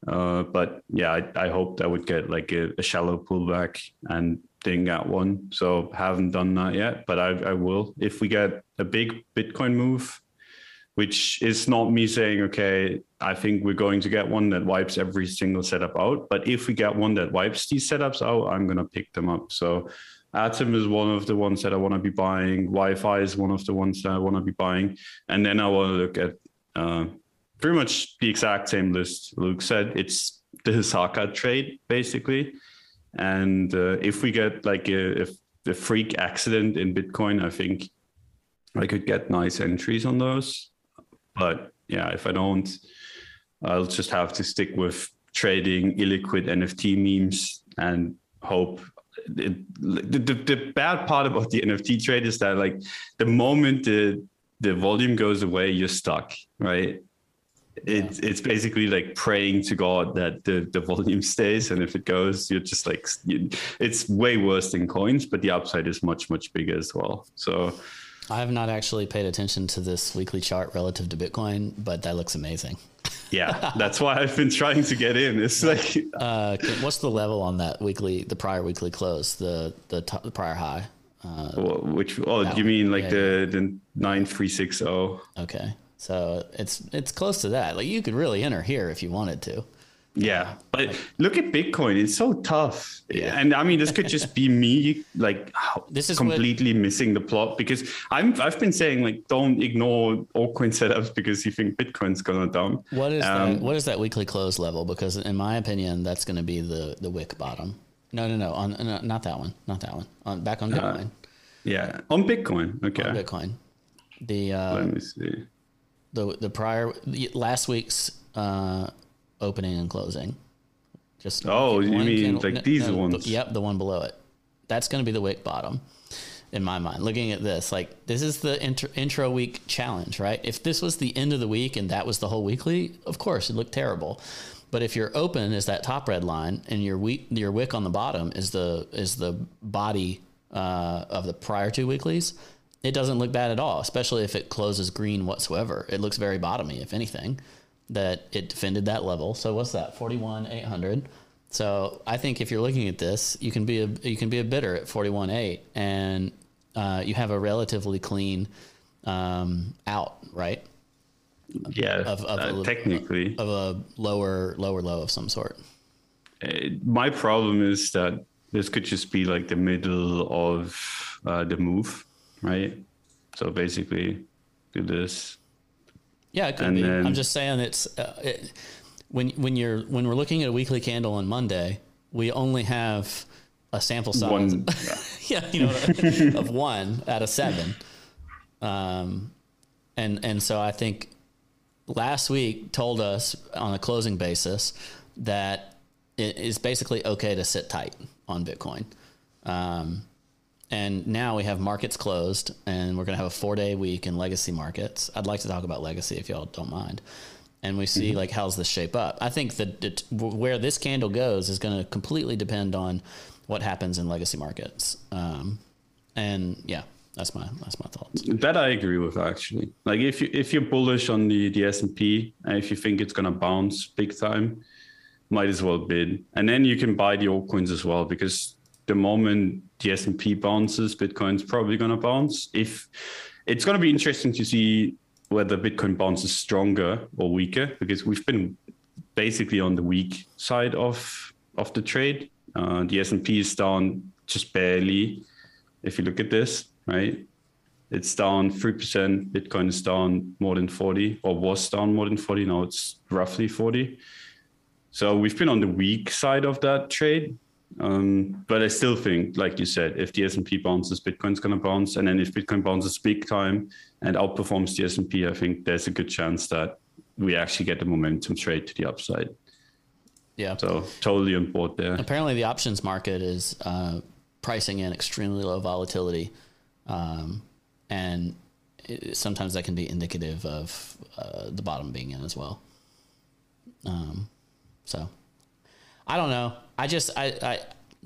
[SPEAKER 3] Uh, but yeah, I, I hoped I would get like a, a, shallow pullback and didn't get one. So haven't done that yet, but I, I will. If we get a big Bitcoin move, which is not me saying, okay, I think we're going to get one that wipes every single setup out. But if we get one that wipes these setups out, I'm to pick them up. So Atom is one of the ones that I want to be buying. Wi-Fi is one of the ones that I want to be buying. And then I want to look at uh, pretty much the exact same list Luke said. It's the Hsaka trade, basically. And uh, if we get like a, a freak accident in Bitcoin, I think I could get nice entries on those. But yeah, if I don't, I'll just have to stick with trading illiquid NFT memes and hope. The, the, the bad part about the NFT trade is that like the moment the the volume goes away, you're stuck, right? It's it's basically like praying to God that the, the volume [laughs] stays, and if it goes, you're just like you, it's way worse than coins, but the upside is much much bigger as well. So
[SPEAKER 1] I have not actually paid attention to this weekly chart relative to Bitcoin, but that looks amazing.
[SPEAKER 3] yeah, [laughs] that's why I've been trying to get in. It's like, [laughs]
[SPEAKER 1] uh, what's the level on that weekly, the prior weekly close, the the, t- the prior high?
[SPEAKER 3] Uh, which oh, do you mean like yeah, the yeah. the nine three six zero?
[SPEAKER 1] Okay, so it's it's close to that. Like you could really enter here if you wanted to.
[SPEAKER 3] Yeah, but look at Bitcoin; it's so tough. Yeah. And I mean, this could just be me, like [laughs] this is completely what, missing the plot because I'm I've been saying like don't ignore altcoin setups because you think Bitcoin's gonna dump.
[SPEAKER 1] What is um, that? What is that weekly close level? Because in my opinion, that's going to be the the wick bottom. No, no, no, on no, not that one, not that one. On back on uh, Bitcoin. Uh,
[SPEAKER 3] yeah, on Bitcoin. Okay,
[SPEAKER 1] on Bitcoin. The uh,
[SPEAKER 3] let me see.
[SPEAKER 1] The the prior last week's. Uh, opening and closing.
[SPEAKER 3] Just oh, you mean candle, like no, these no, ones?
[SPEAKER 1] Yep, the one below it. That's going to be the wick bottom, in my mind. Looking at this, like this is the intro, intro week challenge, right? If this was the end of the week and that was the whole weekly, of course it looked terrible. But if your open is that top red line and your week, your wick on the bottom is the is the body uh, of the prior two weeklies, it doesn't look bad at all. Especially if it closes green whatsoever, it looks very bottomy, if anything that it defended that level. So what's that? 41 800. So I think if you're looking at this, you can be a you can be a bidder at 41 8 and uh, you have a relatively clean um, out, right?
[SPEAKER 3] Yeah, of, of uh, a, technically
[SPEAKER 1] of a lower lower low of some sort.
[SPEAKER 3] Uh, my problem is that this could just be like the middle of uh, the move, right? So basically, do this,
[SPEAKER 1] yeah, it could and be. Then, I'm just saying it's uh, it, when when you're when we're looking at a weekly candle on Monday, we only have a sample size. One, yeah. [laughs] yeah, you know, [laughs] of one out of seven. Um, and and so I think last week told us on a closing basis that it is basically okay to sit tight on Bitcoin. Um, and now we have markets closed, and we're going to have a four day week in legacy markets. I'd like to talk about legacy if y'all don't mind. And we see mm-hmm. like how's this shape up. I think that where this candle goes is going to completely depend on what happens in legacy markets. Um, and yeah, that's my that's my thoughts.
[SPEAKER 3] That I agree with actually. Like if you if you're bullish on the the S and P, and if you think it's gonna bounce big time, might as well bid. And then you can buy the altcoins as well because the moment the S and P bounces, Bitcoin's probably gonna bounce. If it's gonna be interesting to see whether Bitcoin bounces stronger or weaker because we've been basically on the weak side of of the trade. Uh, the S and P is down just barely. If you look at this, right? It's down 3%. Bitcoin is down more than 40 or was down more than 40. Now it's roughly 40. So we've been on the weak side of that trade. Um, but I still think, like you said, if the S&P bounces, Bitcoin's going to bounce. And then if Bitcoin bounces big time and outperforms the S&P, I think there's a good chance that we actually get the momentum trade to the upside.
[SPEAKER 1] Yeah.
[SPEAKER 3] So totally on board there.
[SPEAKER 1] Apparently, the options market is uh, pricing in extremely low volatility um, and it, sometimes that can be indicative of uh, the bottom being in as well. Um, so I don't know. I just I, I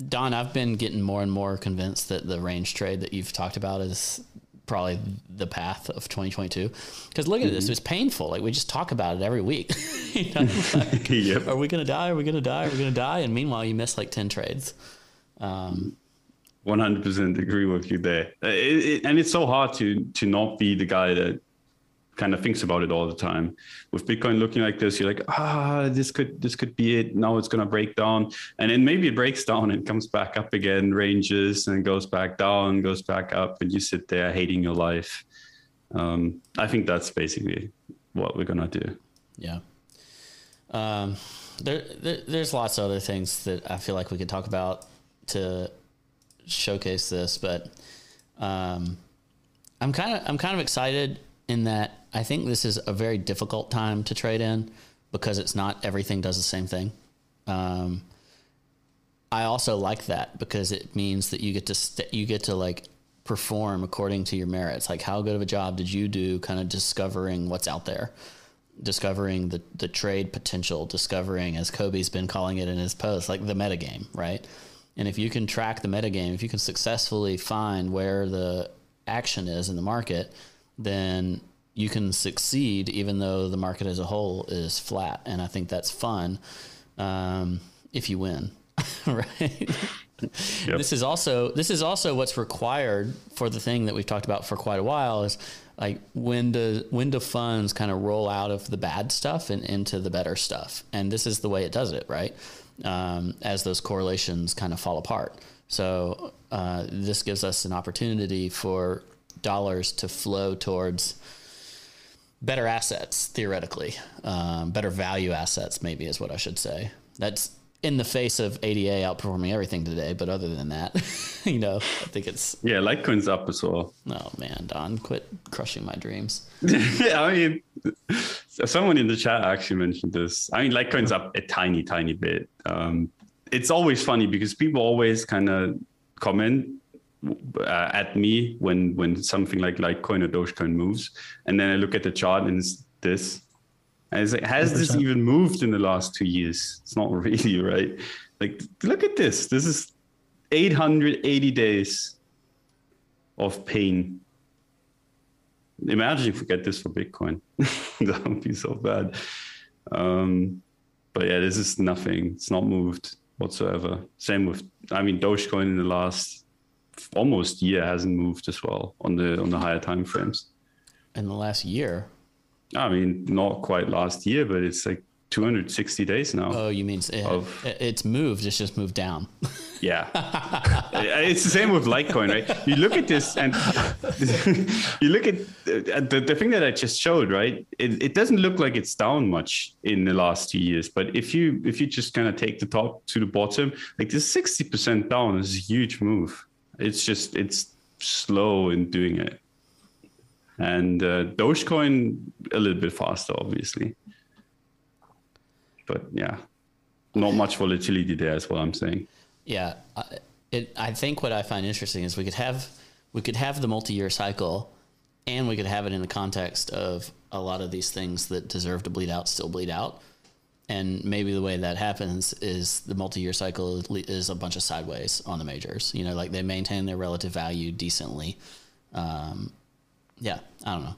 [SPEAKER 1] Don, I've been getting more and more convinced that the range trade that you've talked about is probably the path of 2022. Because look at mm-hmm. this, it's painful. Like we just talk about it every week. [laughs] you know, [laughs] like, yep. Are we gonna die? Are we gonna die? Are we gonna die? And meanwhile, you miss like 10 trades. Um,
[SPEAKER 3] 100% agree with you there. Uh, it, it, and it's so hard to to not be the guy that kind of thinks about it all the time. With Bitcoin looking like this, you're like, ah, this could this could be it. Now it's gonna break down, and then maybe it breaks down and comes back up again, ranges and goes back down, goes back up, and you sit there hating your life. Um, I think that's basically what we're gonna do.
[SPEAKER 1] Yeah. Um, there, there, there's lots of other things that I feel like we could talk about to showcase this, but um, I'm kind of I'm kind of excited in that I think this is a very difficult time to trade in because it's not everything does the same thing. Um, I also like that because it means that you get to st- you get to like perform according to your merits. Like how good of a job did you do kind of discovering what's out there? Discovering the, the trade potential, discovering as Kobe's been calling it in his post, like the metagame, right? And if you can track the metagame, if you can successfully find where the action is in the market, then you can succeed even though the market as a whole is flat. And I think that's fun um, if you win, [laughs] right? Yep. This is also this is also what's required for the thing that we've talked about for quite a while is like when do when do funds kind of roll out of the bad stuff and into the better stuff, and this is the way it does it, right? um, as those correlations kind of fall apart. So uh, this gives us an opportunity for dollars to flow towards better assets, theoretically, um, better value assets, maybe is what I should say. That's in the face of ADA outperforming everything today. But other than that, [laughs] you know, I think it's
[SPEAKER 3] yeah, Litecoin's up as well.
[SPEAKER 1] Oh man, Don, quit crushing my dreams. [laughs]
[SPEAKER 3] yeah, I mean, someone in the chat actually mentioned this. I mean, Litecoin's up a tiny, tiny bit. Um, it's always funny because people always kind of comment uh, at me when when something like Litecoin or Dogecoin moves, and then I look at the chart and it's this has, has this even moved in the last two years? It's not [laughs] really, right? Like, look at this. This is 880 days of pain. Imagine if we get this for Bitcoin. [laughs] that would be so bad. Um, but yeah, this is nothing. It's not moved whatsoever. Same with, I mean, Dogecoin in the last almost year hasn't moved as well on the on the higher time frames.
[SPEAKER 1] In the last year,
[SPEAKER 3] I mean, not quite last year, but it's like 260 days now.
[SPEAKER 1] Oh, you mean it, eh, of, eh, it's moved? It's just moved down. [laughs]
[SPEAKER 3] yeah, it's the same with Litecoin, right? You look at this, and [laughs] you look at uh, the, the thing that I just showed, right? It, it doesn't look like it's down much in the last two years, but if you if you just kind of take the top to the bottom, like this 60 percent down is a huge move. It's just it's slow in doing it and uh, Dogecoin a little bit faster, obviously. But yeah, not much volatility there, is what I'm saying.
[SPEAKER 1] Yeah, it. I think what I find interesting is we could have we could have the multi-year cycle, and we could have it in the context of a lot of these things that deserve to bleed out still bleed out. And maybe the way that happens is the multi-year cycle is a bunch of sideways on the majors. You know, like they maintain their relative value decently. Um, yeah, I don't know.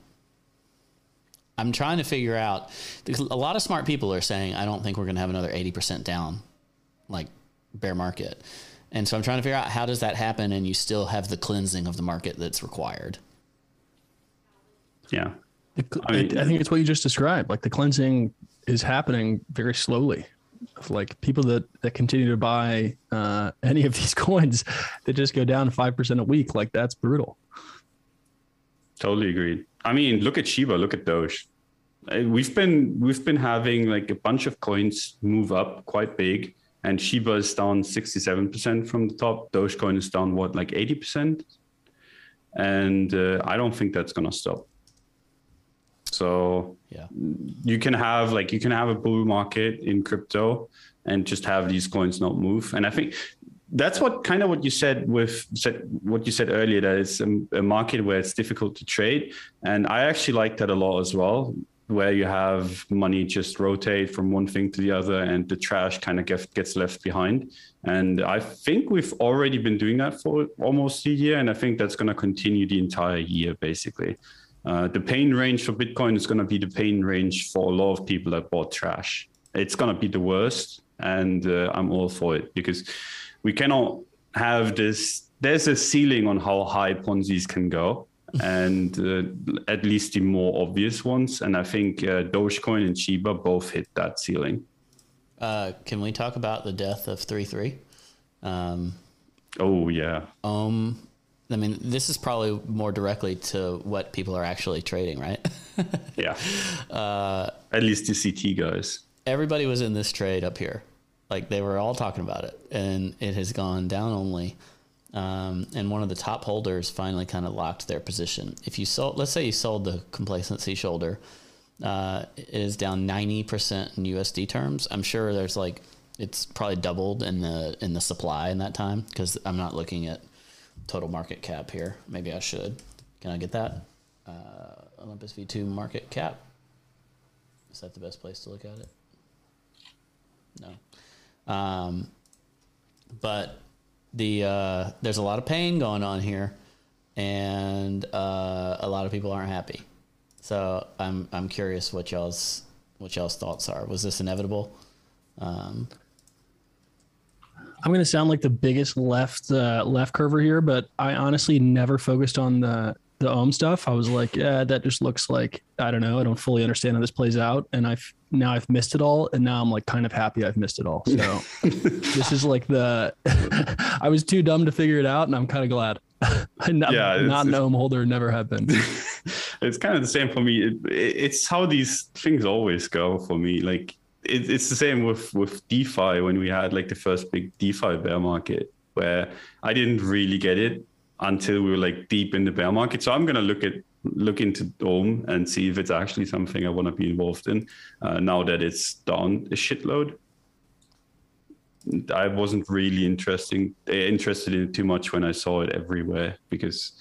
[SPEAKER 1] I'm trying to figure out. A lot of smart people are saying I don't think we're going to have another 80% down, like bear market. And so I'm trying to figure out how does that happen and you still have the cleansing of the market that's required.
[SPEAKER 3] Yeah.
[SPEAKER 2] I, mean, I think it's what you just described. Like the cleansing is happening very slowly. Like people that, that continue to buy uh, any of [laughs] these coins that just go down 5% a week, like that's brutal.
[SPEAKER 3] Totally agreed. I mean, look at Shiba, look at Doge. Uh, we've been we've been having like a bunch of coins move up quite big and Shiba is down 67% from the top. Dogecoin is down what, like 80%? And uh, I don't think that's going to stop. So
[SPEAKER 1] yeah,
[SPEAKER 3] you can have like you can have a bull market in crypto and just have these coins not move. And I think that's what kind of what you said with said, what you said earlier that it's a, a market where it's difficult to trade. And I actually like that a lot as well where you have money just rotate from one thing to the other and the trash kind of get, gets left behind. And I think we've already been doing that for almost a year. And I think that's going to continue the entire year, basically. Uh, the pain range for Bitcoin is going to be the pain range for a lot of people that bought trash. It's going to be the worst. And uh, I'm all for it because we cannot have this. There's a ceiling on how high Ponzi's can go [laughs] and uh, at least the more obvious ones. And I think uh, Dogecoin and Shiba both hit that ceiling.
[SPEAKER 1] Uh, can we talk about the death of three three? Um,
[SPEAKER 3] oh yeah.
[SPEAKER 1] Um, I mean, this is probably more directly to what people are actually trading, right? [laughs]
[SPEAKER 3] yeah. Uh, at least the CT guys.
[SPEAKER 1] Everybody was in this trade up here, like they were all talking about it, and it has gone down only um, and one of the top holders finally kind of locked their position. If you sold, let's say you sold the complacency shoulder, uh, it is down ninety percent in USD terms. I'm sure there's like it's probably doubled in the in the supply in that time because I'm not looking at total market cap here. Maybe I should. Can I get that? Uh, Olympus V2 market cap. Is that the best place to look at it? No. Um, but the uh, there's a lot of pain going on here, and uh, a lot of people aren't happy. So I'm I'm curious what y'all's what y'all's thoughts are. Was this inevitable? Um,
[SPEAKER 2] I'm going to sound like the biggest left uh, left curver here, but I honestly never focused on the the ohm stuff. I was like, yeah, that just looks like I don't know. I don't fully understand how this plays out, and I've now I've missed it all, and now I'm like kind of happy I've missed it all. So [laughs] this is like the [laughs] I was too dumb to figure it out, and I'm kind of glad. [laughs] I'm not, yeah, not an ohm holder, never have been.
[SPEAKER 3] it's kind of the same for me. It, it's how these things always go for me. Like it, it's the same with with DeFi when we had like the first big DeFi bear market, where I didn't really get it until we were like deep in the bear market. So I'm gonna look at look into Ohm and see if it's actually something I want to be involved in. Uh, now that it's down a shitload, I wasn't really interesting interested in it too much when I saw it everywhere because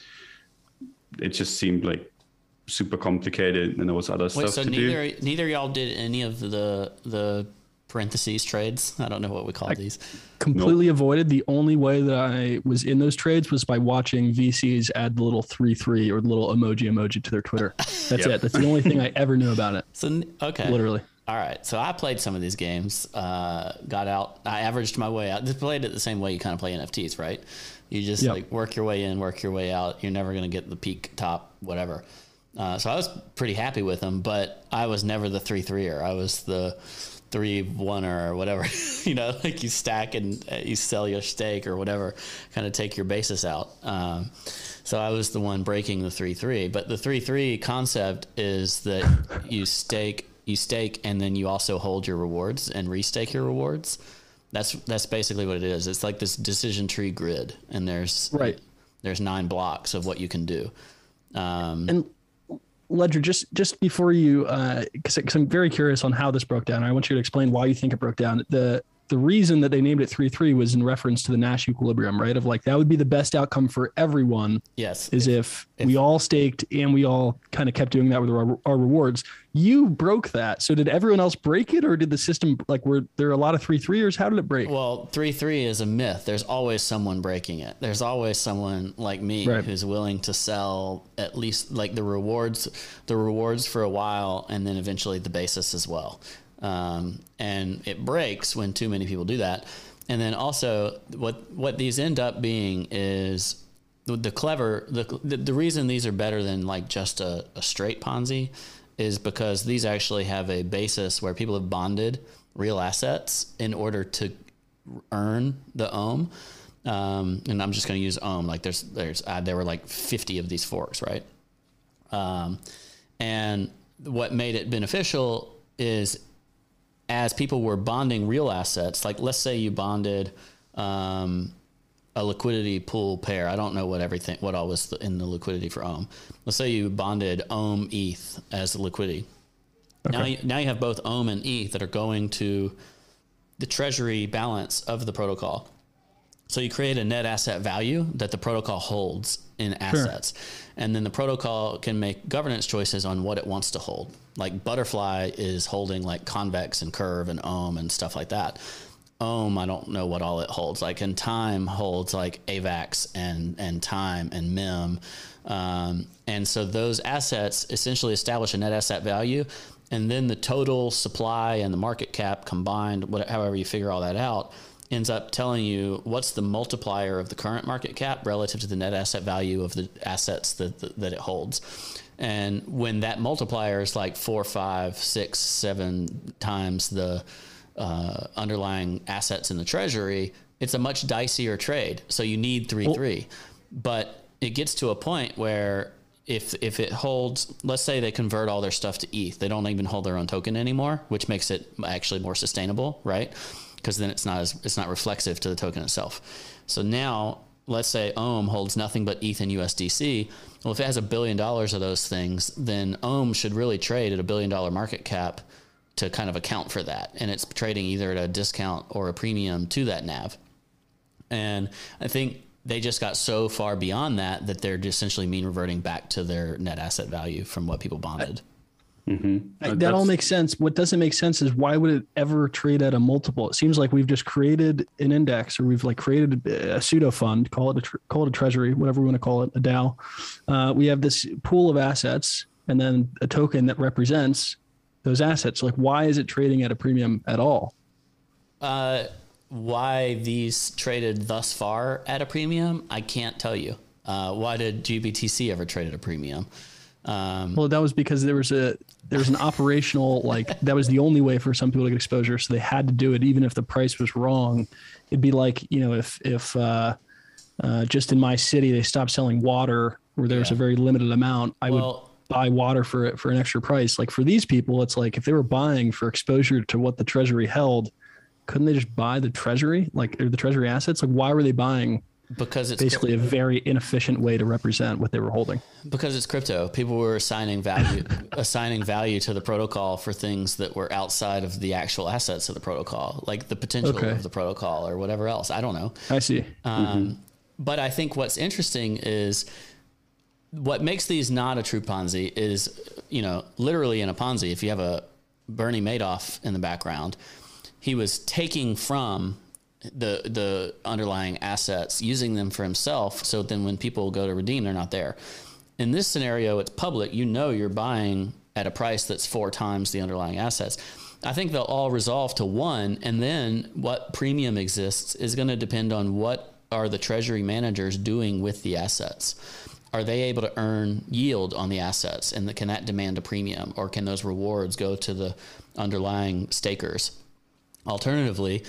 [SPEAKER 3] it just seemed like super complicated and there was other Wait, stuff so to
[SPEAKER 1] neither,
[SPEAKER 3] do.
[SPEAKER 1] Neither y'all did any of the the parentheses trades. I don't know what we call I these.
[SPEAKER 2] Completely nope. avoided. The only way that I was in those trades was by watching VCs add the little three three or the little emoji emoji to their Twitter. That's yep. it. That's the only thing I ever knew about it.
[SPEAKER 1] So okay,
[SPEAKER 2] literally.
[SPEAKER 1] All right, so I played some of these games. Uh, got out. I averaged my way out. Just played it the same way you kind of play NFTs, right? You just yep. like work your way in, work your way out. You're never going to get the peak, top, whatever. Uh, so I was pretty happy with them, but I was never the three threer. I was the three one or whatever. [laughs] You know like you stack and uh, you sell your stake or whatever kind of take your basis out. Um, so i was the one breaking the three three but the three three concept is that you stake you stake and then you also hold your rewards and restake your rewards. That's that's basically what it is. It's like this decision tree grid and there's
[SPEAKER 2] right.
[SPEAKER 1] there's nine blocks of what you can do.
[SPEAKER 2] Um, and Ledger, just just before you, because uh, I'm very curious on how this broke down. I want you to explain why you think it broke down. The the reason that they named it 3 3 was in reference to the Nash equilibrium, right? Of like, that would be the best outcome for everyone.
[SPEAKER 1] Yes.
[SPEAKER 2] Is if, if we all staked and we all kind of kept doing that with our, our rewards. You broke that. So did everyone else break it or did the system, like, were there a lot of 3 3ers? How did it break?
[SPEAKER 1] Well, 3 3 is a myth. There's always someone breaking it. There's always someone like me
[SPEAKER 2] Right.
[SPEAKER 1] who's willing to sell at least like the rewards, the rewards for a while, and then eventually the basis as well. Um, and it breaks when too many people do that. And then also, what what these end up being is the, the clever. The, the the reason these are better than like just a, a straight Ponzi is because these actually have a basis where people have bonded real assets in order to earn the ohm. Um, and I'm just going to use ohm. Like there's there's uh, there were like 50 of these forks, right? Um, and what made it beneficial is as people were bonding real assets, like let's say you bonded um, a liquidity pool pair. I don't know what everything, what all was in the liquidity for Ohm. Let's say you bonded Ohm ETH as the liquidity. Now, you, now you have both Ohm and ETH that are going to the treasury balance of the protocol. So you create a net asset value that the protocol holds in assets. And then the protocol can make governance choices on what it wants to hold. Like Butterfly is holding like convex and curve and ohm and stuff like that. Ohm, I don't know what all it holds. Like in time holds like AVAX and and time and MIM. Um, and so those assets essentially establish a net asset value. And then the total supply and the market cap combined, whatever, however you figure all that out, ends up telling you what's the multiplier of the current market cap relative to the net asset value of the assets that, that, that it holds. And when that multiplier is like four, five, six, seven times the uh, underlying assets in the treasury, it's a much dicier trade. So you need three,
[SPEAKER 2] Well-
[SPEAKER 1] three. But it gets to a point where if if it holds, let's say they convert all their stuff to ETH, they don't even hold their own token anymore, which makes it actually more sustainable, right? Because then it's not as it's not reflexive to the token itself. So now, let's say Ohm holds nothing but ETH and USDC. Well, if it has a billion dollars of those things, then Ohm should really trade at a billion dollar market cap to kind of account for that, and it's trading either at a discount or a premium to that NAV. And I think they just got so far beyond that that they're essentially mean reverting back to their net asset value from what people bonded.
[SPEAKER 2] I-
[SPEAKER 3] Uh,
[SPEAKER 2] that all makes sense. What doesn't make sense is why would it ever trade at a multiple? It seems like we've just created an index or we've like created a pseudo fund, call it a tr- call it a treasury, whatever we want to call it, a DAO. Uh, we have this pool of assets and then a token that represents those assets. Like, why is it trading at a premium at all?
[SPEAKER 1] Uh, why these traded thus far at a premium, I can't tell you. Uh, why did GBTC ever trade at a premium? Um,
[SPEAKER 2] Well, that was because there was a there was an operational like that was the only way for some people to get exposure, so they had to do it even if the price was wrong. It'd be like you know if if uh, uh, just in my city they stopped selling water where there's
[SPEAKER 1] Yeah.
[SPEAKER 2] a very limited amount, I would buy water for it for an extra price. Like for these people, it's like if they were buying for exposure to what the treasury held, couldn't they just buy the treasury like or the treasury assets? Like why were they buying
[SPEAKER 1] because it's
[SPEAKER 2] basically a very inefficient way to represent what they were holding?
[SPEAKER 1] because it's crypto. People were assigning value, [laughs] assigning value to the protocol for things that were outside of the actual assets of the protocol, like the potential
[SPEAKER 2] Okay.
[SPEAKER 1] of the protocol or whatever else. I don't know.
[SPEAKER 2] I see.
[SPEAKER 1] Um, But I think what's interesting is what makes these not a true Ponzi is, you know, literally in a Ponzi, if you have a Bernie Madoff in the background, he was taking from the the underlying assets, using them for himself. So then when people go to redeem, they're not there. In this scenario, it's public. You know you're buying at a price that's four times the underlying assets. I think they'll all resolve to one, and then what premium exists is going to depend on what are the treasury managers doing with the assets. Are they able to earn yield on the assets, and can that demand a premium, or can those rewards go to the underlying stakers? Alternatively,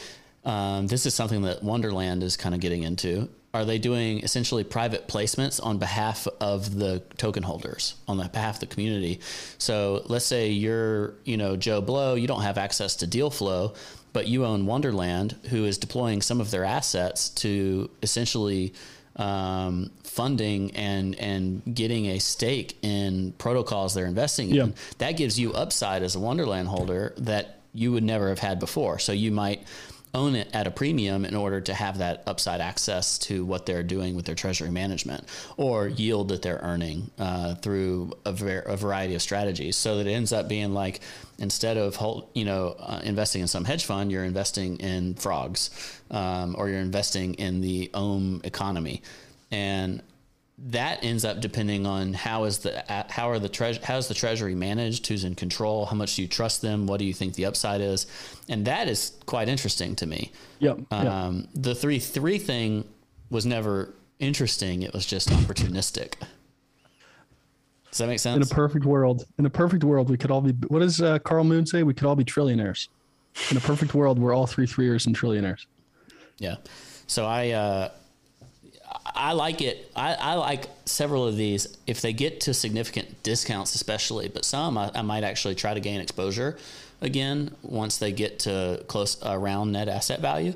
[SPEAKER 1] um, this is something that Wonderland is kind of getting into. Are they doing essentially private placements on behalf of the token holders, on the behalf of the community? So let's say you're, you know, Joe Blow, you don't have access to deal flow, but you own Wonderland, who is deploying some of their assets to essentially um, funding and and getting a stake in protocols they're investing
[SPEAKER 2] Yeah.
[SPEAKER 1] in. That gives you upside as a Wonderland holder that you would never have had before. So you might own it at a premium in order to have that upside access to what they're doing with their treasury management or yield that they're earning uh, through a, ver- a, variety of strategies. So that it ends up being like instead of you know uh, investing in some hedge fund, you're investing in frogs, um, or you're investing in the ohm economy, and that ends up depending on how is the how are the treasure how is the treasury managed who's in control how much do you trust them what do you think the upside is? And that is quite interesting to me.
[SPEAKER 2] Yep,
[SPEAKER 1] um, yep. the three three thing was never interesting it was just opportunistic. Does that make sense
[SPEAKER 2] in a perfect world in a perfect world we could all be what does uh, carl moon say? We could all be trillionaires. In a perfect world we're all three threeers and trillionaires.
[SPEAKER 1] Yeah. So i uh I like it. I, I, like several of these if they get to significant discounts, especially. But some I, I, might actually try to gain exposure again once they get to close around net asset value.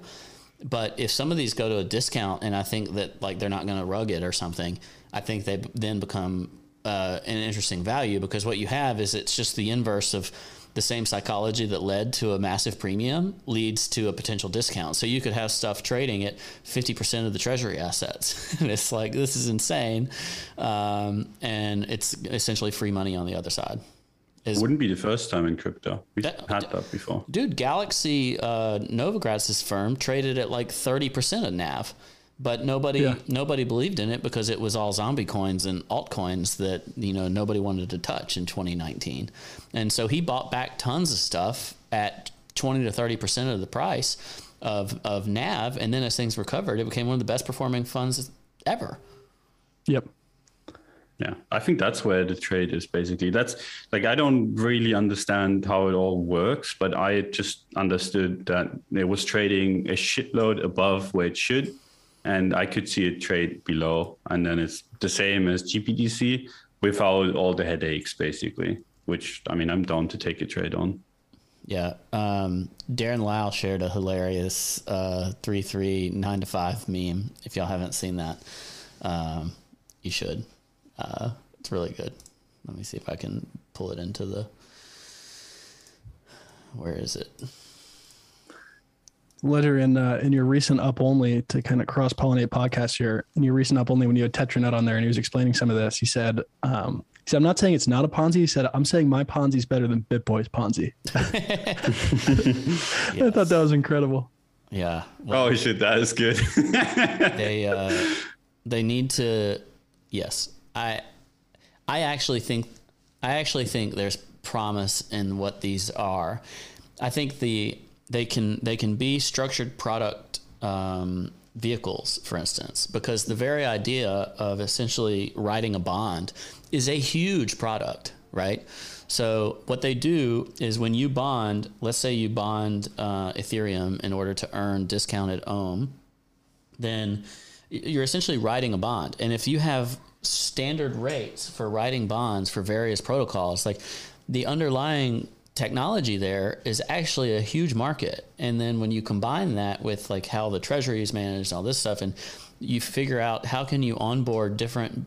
[SPEAKER 1] But if some of these go to a discount, and I think that like they're not going to rug it or something, I think they then become uh, an interesting value because what you have is it's just the inverse of the same psychology that led to a massive premium leads to a potential discount. So you could have stuff trading at 50% of the treasury assets. [laughs] and it's like, this is insane. Um, and it's essentially free money on the other side.
[SPEAKER 3] Is, Wouldn't be the first time in crypto. We've that, had that before.
[SPEAKER 1] Dude, Galaxy uh, Novogratz's firm traded at like 30% of NAV but nobody yeah. nobody believed in it because it was all zombie coins and altcoins that you know nobody wanted to touch in 2019 and so he bought back tons of stuff at 20 to 30 percent of the price of of nav and then as things recovered it became one of the best performing funds ever.
[SPEAKER 2] Yep.
[SPEAKER 3] Yeah. I think that's where the trade is basically. That's like i don't really understand how it all works but i just understood that it was trading a shitload above where it should and I could see it trade below, and then it's the same as GBTC without all the headaches, basically. Which I mean, I'm down to take a trade on.
[SPEAKER 1] Yeah, um, Darren Lau shared a hilarious uh, three three nine to five meme. If y'all haven't seen that, um, you should. Uh, it's really good. Let me see if I can pull it into the. Where is it?
[SPEAKER 2] Letter in uh, in your recent up only to kind of cross pollinate podcast here. In your recent up only, when you had Tetranode on there and he was explaining some of this, he said, um, he said, I'm not saying it's not a Ponzi. He said, I'm saying my Ponzi is better than BitBoy's Ponzi. yes. [laughs] [laughs] I thought that was incredible.
[SPEAKER 1] Yeah.
[SPEAKER 3] Well, oh shit, that is good. [laughs]
[SPEAKER 1] they uh, they need to. Yes, I I actually think I actually think there's promise in what these are. I think the they can they can be structured product um, vehicles, for instance, because the very idea of essentially writing a bond is a huge product, right? So what they do is when you bond, let's say you bond uh, Ethereum in order to earn discounted ohm, then you're essentially writing a bond. And if you have standard rates for writing bonds for various protocols, like the underlying technology there is actually a huge market. And then when you combine that with like how the treasury is managed and all this stuff, and you figure out how can you onboard different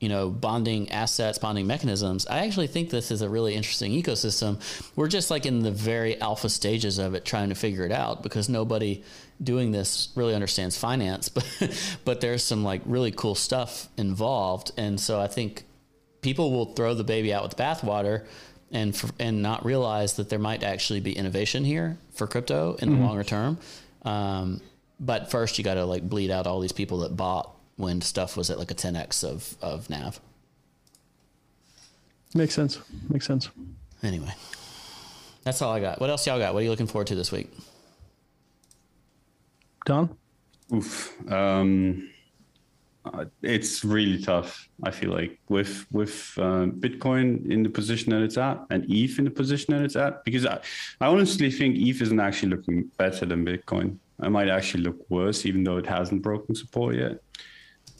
[SPEAKER 1] you know bonding assets bonding mechanisms i actually think this is a really interesting ecosystem we're just like in the very alpha stages of it trying to figure it out because nobody doing this really understands finance [laughs] but but there's some like really cool stuff involved and so i think people will throw the baby out with the bathwater and for, and not realize that there might actually be innovation here for crypto in the mm-hmm. longer term. Um, but first, you got to like bleed out all these people that bought when stuff was at like a 10x of of nav.
[SPEAKER 2] Makes sense. Makes sense.
[SPEAKER 1] Anyway, that's all I got. What else y'all got? What are you looking forward to this week?
[SPEAKER 2] Don.
[SPEAKER 3] Oof. Um, uh, it's really tough. I feel like with with uh, Bitcoin in the position that it's at and ETH in the position that it's at, because I, I honestly think ETH isn't actually looking better than Bitcoin. It might actually look worse, even though it hasn't broken support yet.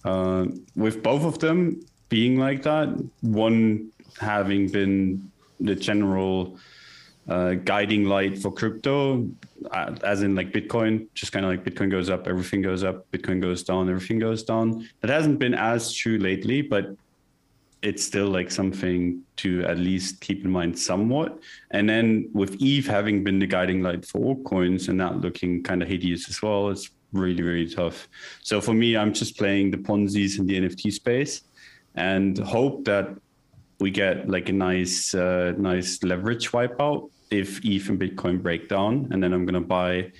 [SPEAKER 3] Uh, with both of them being like that, one having been the general uh, guiding light for crypto, uh, as in like Bitcoin, just kind of like Bitcoin goes up, everything goes up, Bitcoin goes down, everything goes down. That hasn't been as true lately, but it's still like something to at least keep in mind somewhat. And then with ETH having been the guiding light for all coins and that looking kind of hideous as well, it's really, really tough. So for me, I'm just playing the Ponzi's in the NFT space and hope that we get like a nice, uh, nice leverage wipeout if ETH and Bitcoin break down. And then I'm to buy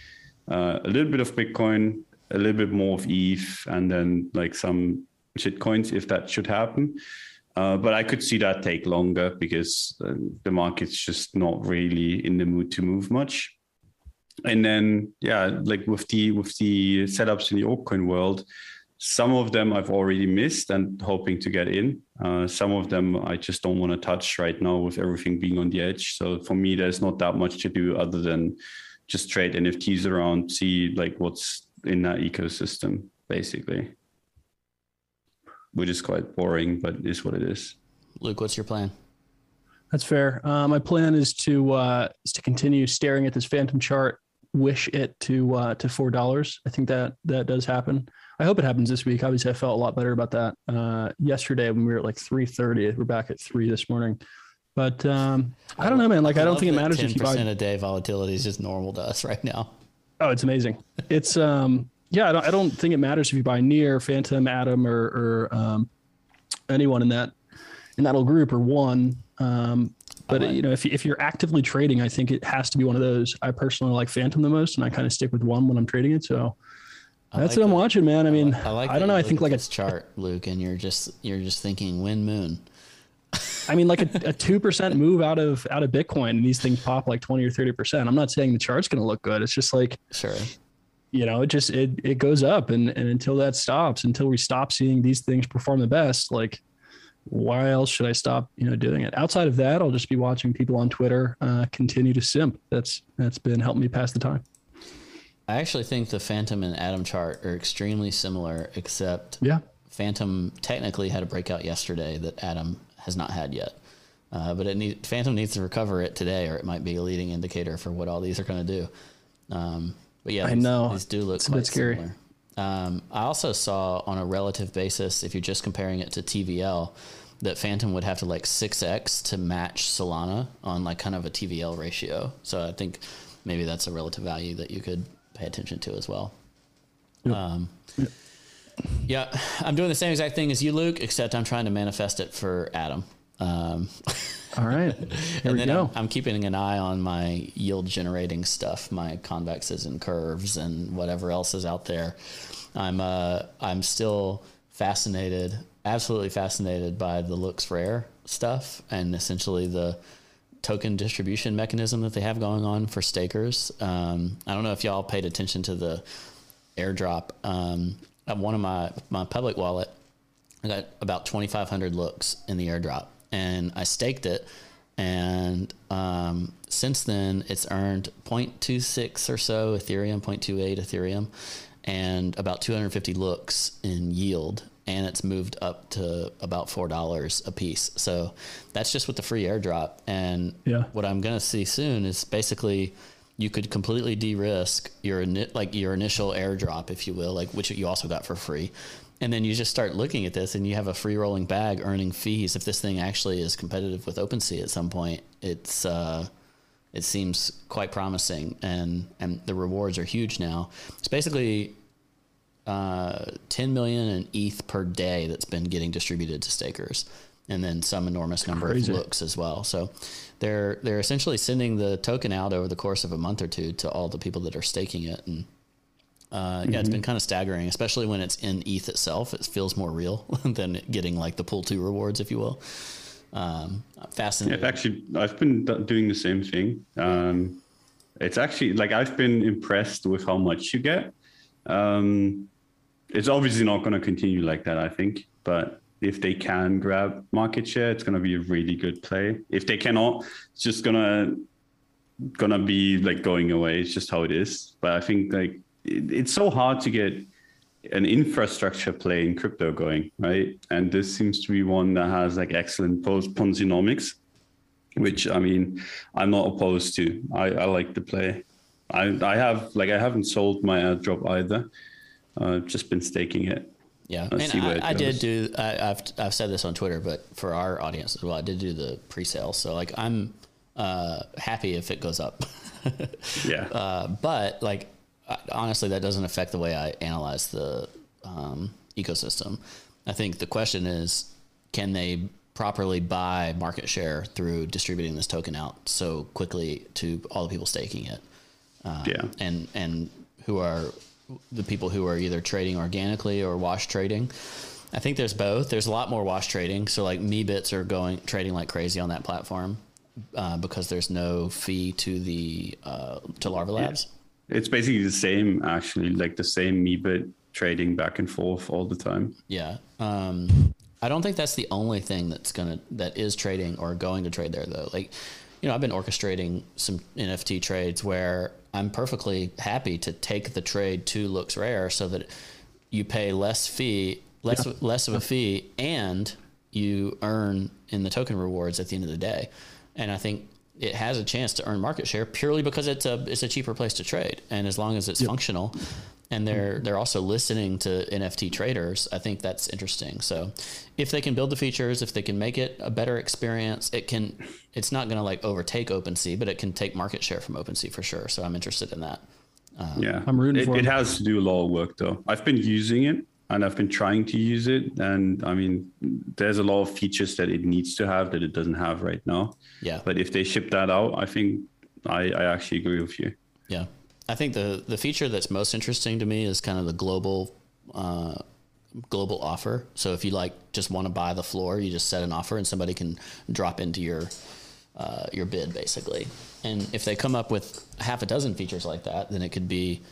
[SPEAKER 3] uh, a little bit of Bitcoin, a little bit more of ETH, and then like some shit coins if that should happen. Uh, but I could see that take longer because uh, the market's just not really in the mood to move much. And then, yeah, like with the with the setups in the altcoin world, some of them I've already missed and hoping to get in. Uh, some of them I just don't want to touch right now with everything being on the edge. So for me, there's not that much to do other than just trade NFTs around, see like what's in that ecosystem, basically which is quite boring, but is what it is.
[SPEAKER 1] Luke, what's your plan?
[SPEAKER 2] That's fair. Uh, my plan is to uh, is to continue staring at this Fantom chart, wish it to uh, to four dollars. I think that that does happen. I hope it happens this week. Obviously, I felt a lot better about that uh, yesterday when we were at like three thirty. We're back at three this morning. But um, I don't know, man. Like I, I don't think it matters if you buy.
[SPEAKER 1] Ten percent a day volatility is just normal to us right now.
[SPEAKER 2] Oh, it's amazing. It's um, yeah, I don't, I don't think it matters if you buy near Fantom, Atom, or, or um, anyone in that in that little group or one. Um, but you know, if if you're actively trading, I think it has to be one of those. I personally like Fantom the most, and I kind of stick with one when I'm trading it. So that's like what I'm watching, man. I mean, I, like I don't know. I think like a
[SPEAKER 1] chart, Luke, and you're just you're just thinking win moon.
[SPEAKER 2] I mean, like [laughs] a two percent move out of out of Bitcoin, and these things pop like twenty or thirty percent. I'm not saying the chart's going to look good. It's just like
[SPEAKER 1] sure
[SPEAKER 2] you know, it just it it goes up, and and until that stops, until we stop seeing these things perform the best, like why else should I stop, you know, doing it? Outside of that, I'll just be watching people on Twitter uh, continue to simp. That's that's been helping me pass the time.
[SPEAKER 1] I actually think the Fantom and Atom chart are extremely similar, except
[SPEAKER 2] yeah,
[SPEAKER 1] Fantom technically had a breakout yesterday that Atom has not had yet. Uh, but it need, Fantom needs to recover it today, or it might be a leading indicator for what all these are going to do. Um, but yeah,
[SPEAKER 2] I know
[SPEAKER 1] these do look it's quite similar. Um, I also saw on a relative basis, if you're just comparing it to TVL, that Fantom would have to like six x to match Solana on like kind of a TVL ratio. So I think maybe that's a relative value that you could pay attention to as well. Yep. Um, yep. Yeah, I'm doing the same exact thing as you, Luke, except I'm trying to manifest it for Atom. Um, [laughs]
[SPEAKER 2] All right. [laughs]
[SPEAKER 1] Here and then I'm, I'm, keeping an eye on my yield generating stuff, my convexes and curves and whatever else is out there. I'm uh, I'm still fascinated, absolutely fascinated by the LooksRare stuff and essentially the token distribution mechanism that they have going on for stakers. Um, I don't know if y'all paid attention to the airdrop. Um, one of my my public wallet, I got about 2,500 looks in the airdrop and I staked it. And um, since then, it's earned 0.26 or so Ethereum, 0.28 Ethereum, and about 250 looks in yield. And it's moved up to about four dollars a piece. So that's just with the free airdrop. And
[SPEAKER 2] yeah.
[SPEAKER 1] what I'm going to see soon is basically you could completely de-risk your like your initial airdrop, if you will, like which you also got for free, and then you just start looking at this and you have a free rolling bag earning fees if this thing actually is competitive with OpenSea at some point it's uh, it seems quite promising and and the rewards are huge now it's basically uh, 10 million in ETH per day that's been getting distributed to stakers and then some enormous number Crazy. of looks as well so they're they're essentially sending the token out over the course of a month or two to all the people that are staking it and uh, yeah, mm-hmm. it's been kind of staggering, especially when it's in ETH itself. It feels more real [laughs] than getting like the pull two rewards, if you will. Um, fascinating.
[SPEAKER 3] Yeah, actually, I've been doing the same thing. Um, it's actually like I've been impressed with how much you get. Um, it's obviously not going to continue like that, I think, but if they can grab market share, it's going to be a really good play. If they cannot, it's just gonna gonna be like going away. It's just how it is. But I think like it's so hard to get an infrastructure play in crypto going, right? And this seems to be one that has like excellent post Ponzinomics, which I mean, I'm not opposed to. I, I like the play. I, I have like I haven't sold my airdrop either. I've uh, just been staking it.
[SPEAKER 1] Yeah, and I, I did do. I, I've I've said this on Twitter, but for our audience as well, I did do the pre-sale. So like, I'm uh, happy if it goes up. [laughs]
[SPEAKER 3] Yeah.
[SPEAKER 1] Uh, but like, honestly, that doesn't affect the way I analyze the um, ecosystem. I think the question is, can they properly buy market share through distributing this token out so quickly to all the people staking it? Uh,
[SPEAKER 3] Yeah.
[SPEAKER 1] and and who are the people who are either trading organically or wash trading. I think there's both. There's a lot more wash trading. So like Meebits are going trading like crazy on that platform uh, because there's no fee to the uh, to Larva Labs.
[SPEAKER 3] It's basically the same, actually, like the same Meebit trading back and forth all the time.
[SPEAKER 1] Yeah. Um, I don't think that's the only thing that's gonna that is trading or going to trade there though. Like, you know, I've been orchestrating some NFT trades where I'm perfectly happy to take the trade to LooksRare so that you pay less fee, less less of a fee, and you earn in the token rewards at the end of the day. And I think it has a chance to earn market share purely because it's a it's a cheaper place to trade, and as long as it's functional, and they're they're also listening to NFT traders, I think that's interesting. So, if they can build the features, if they can make it a better experience, it can. It's not going to like overtake OpenSea, but it can take market share from OpenSea for sure. So I'm interested in that.
[SPEAKER 3] Um, yeah.
[SPEAKER 2] I'm rooting
[SPEAKER 3] it,
[SPEAKER 2] for
[SPEAKER 3] it
[SPEAKER 2] him.
[SPEAKER 3] has to do a lot of work, though. I've been using it and I've been trying to use it. And I mean, there's a lot of features that it needs to have that it doesn't have right now.
[SPEAKER 1] Yeah.
[SPEAKER 3] But if they ship that out, I think I, I actually agree with you.
[SPEAKER 1] Yeah, I think the the feature that's most interesting to me is kind of the global uh, global offer. So if you like just want to buy the floor, you just set an offer and somebody can drop into your uh, your bid basically. And if they come up with half a dozen features like that, then it could be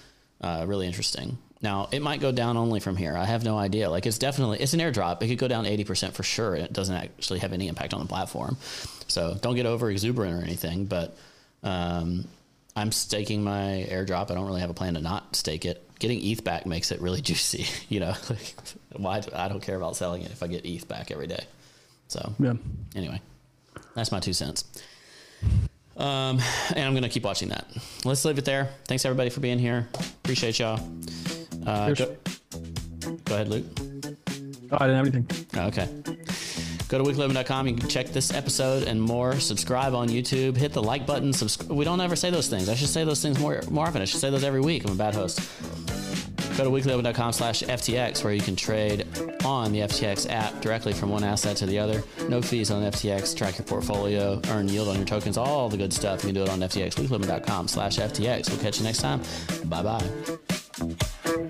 [SPEAKER 1] uh, really interesting. Now it might go down only from here. I have no idea. Like it's definitely it's an airdrop. It could go down eighty percent for sure, it doesn't actually have any impact on the platform. So don't get over exuberant or anything. But um, I'm staking my airdrop. I don't really have a plan to not stake it. Getting ETH back makes it really [laughs] juicy. You know, like, [laughs] why I don't care about selling it if I get ETH back every day. So
[SPEAKER 2] Yeah.
[SPEAKER 1] anyway, that's my two cents. Um, and I'm gonna keep watching that. Let's leave it there. Thanks everybody for being here. Appreciate y'all. Uh, go, go ahead, Luke.
[SPEAKER 2] Oh, I didn't have anything.
[SPEAKER 1] Oh, Okay. Go to weeklyliving.com. You can check this episode and more. Subscribe on YouTube. Hit the like button. Subscribe. We don't ever say those things. I should say those things more more often. I should say those every week. I'm a bad host. Go to weeklyliving.com slash FTX where you can trade on the FTX app directly from one asset to the other. No fees on FTX. Track your portfolio. Earn yield on your tokens. All the good stuff. You can do it on FTX. Weeklyliving.com slash FTX. We'll catch you next time. Bye bye.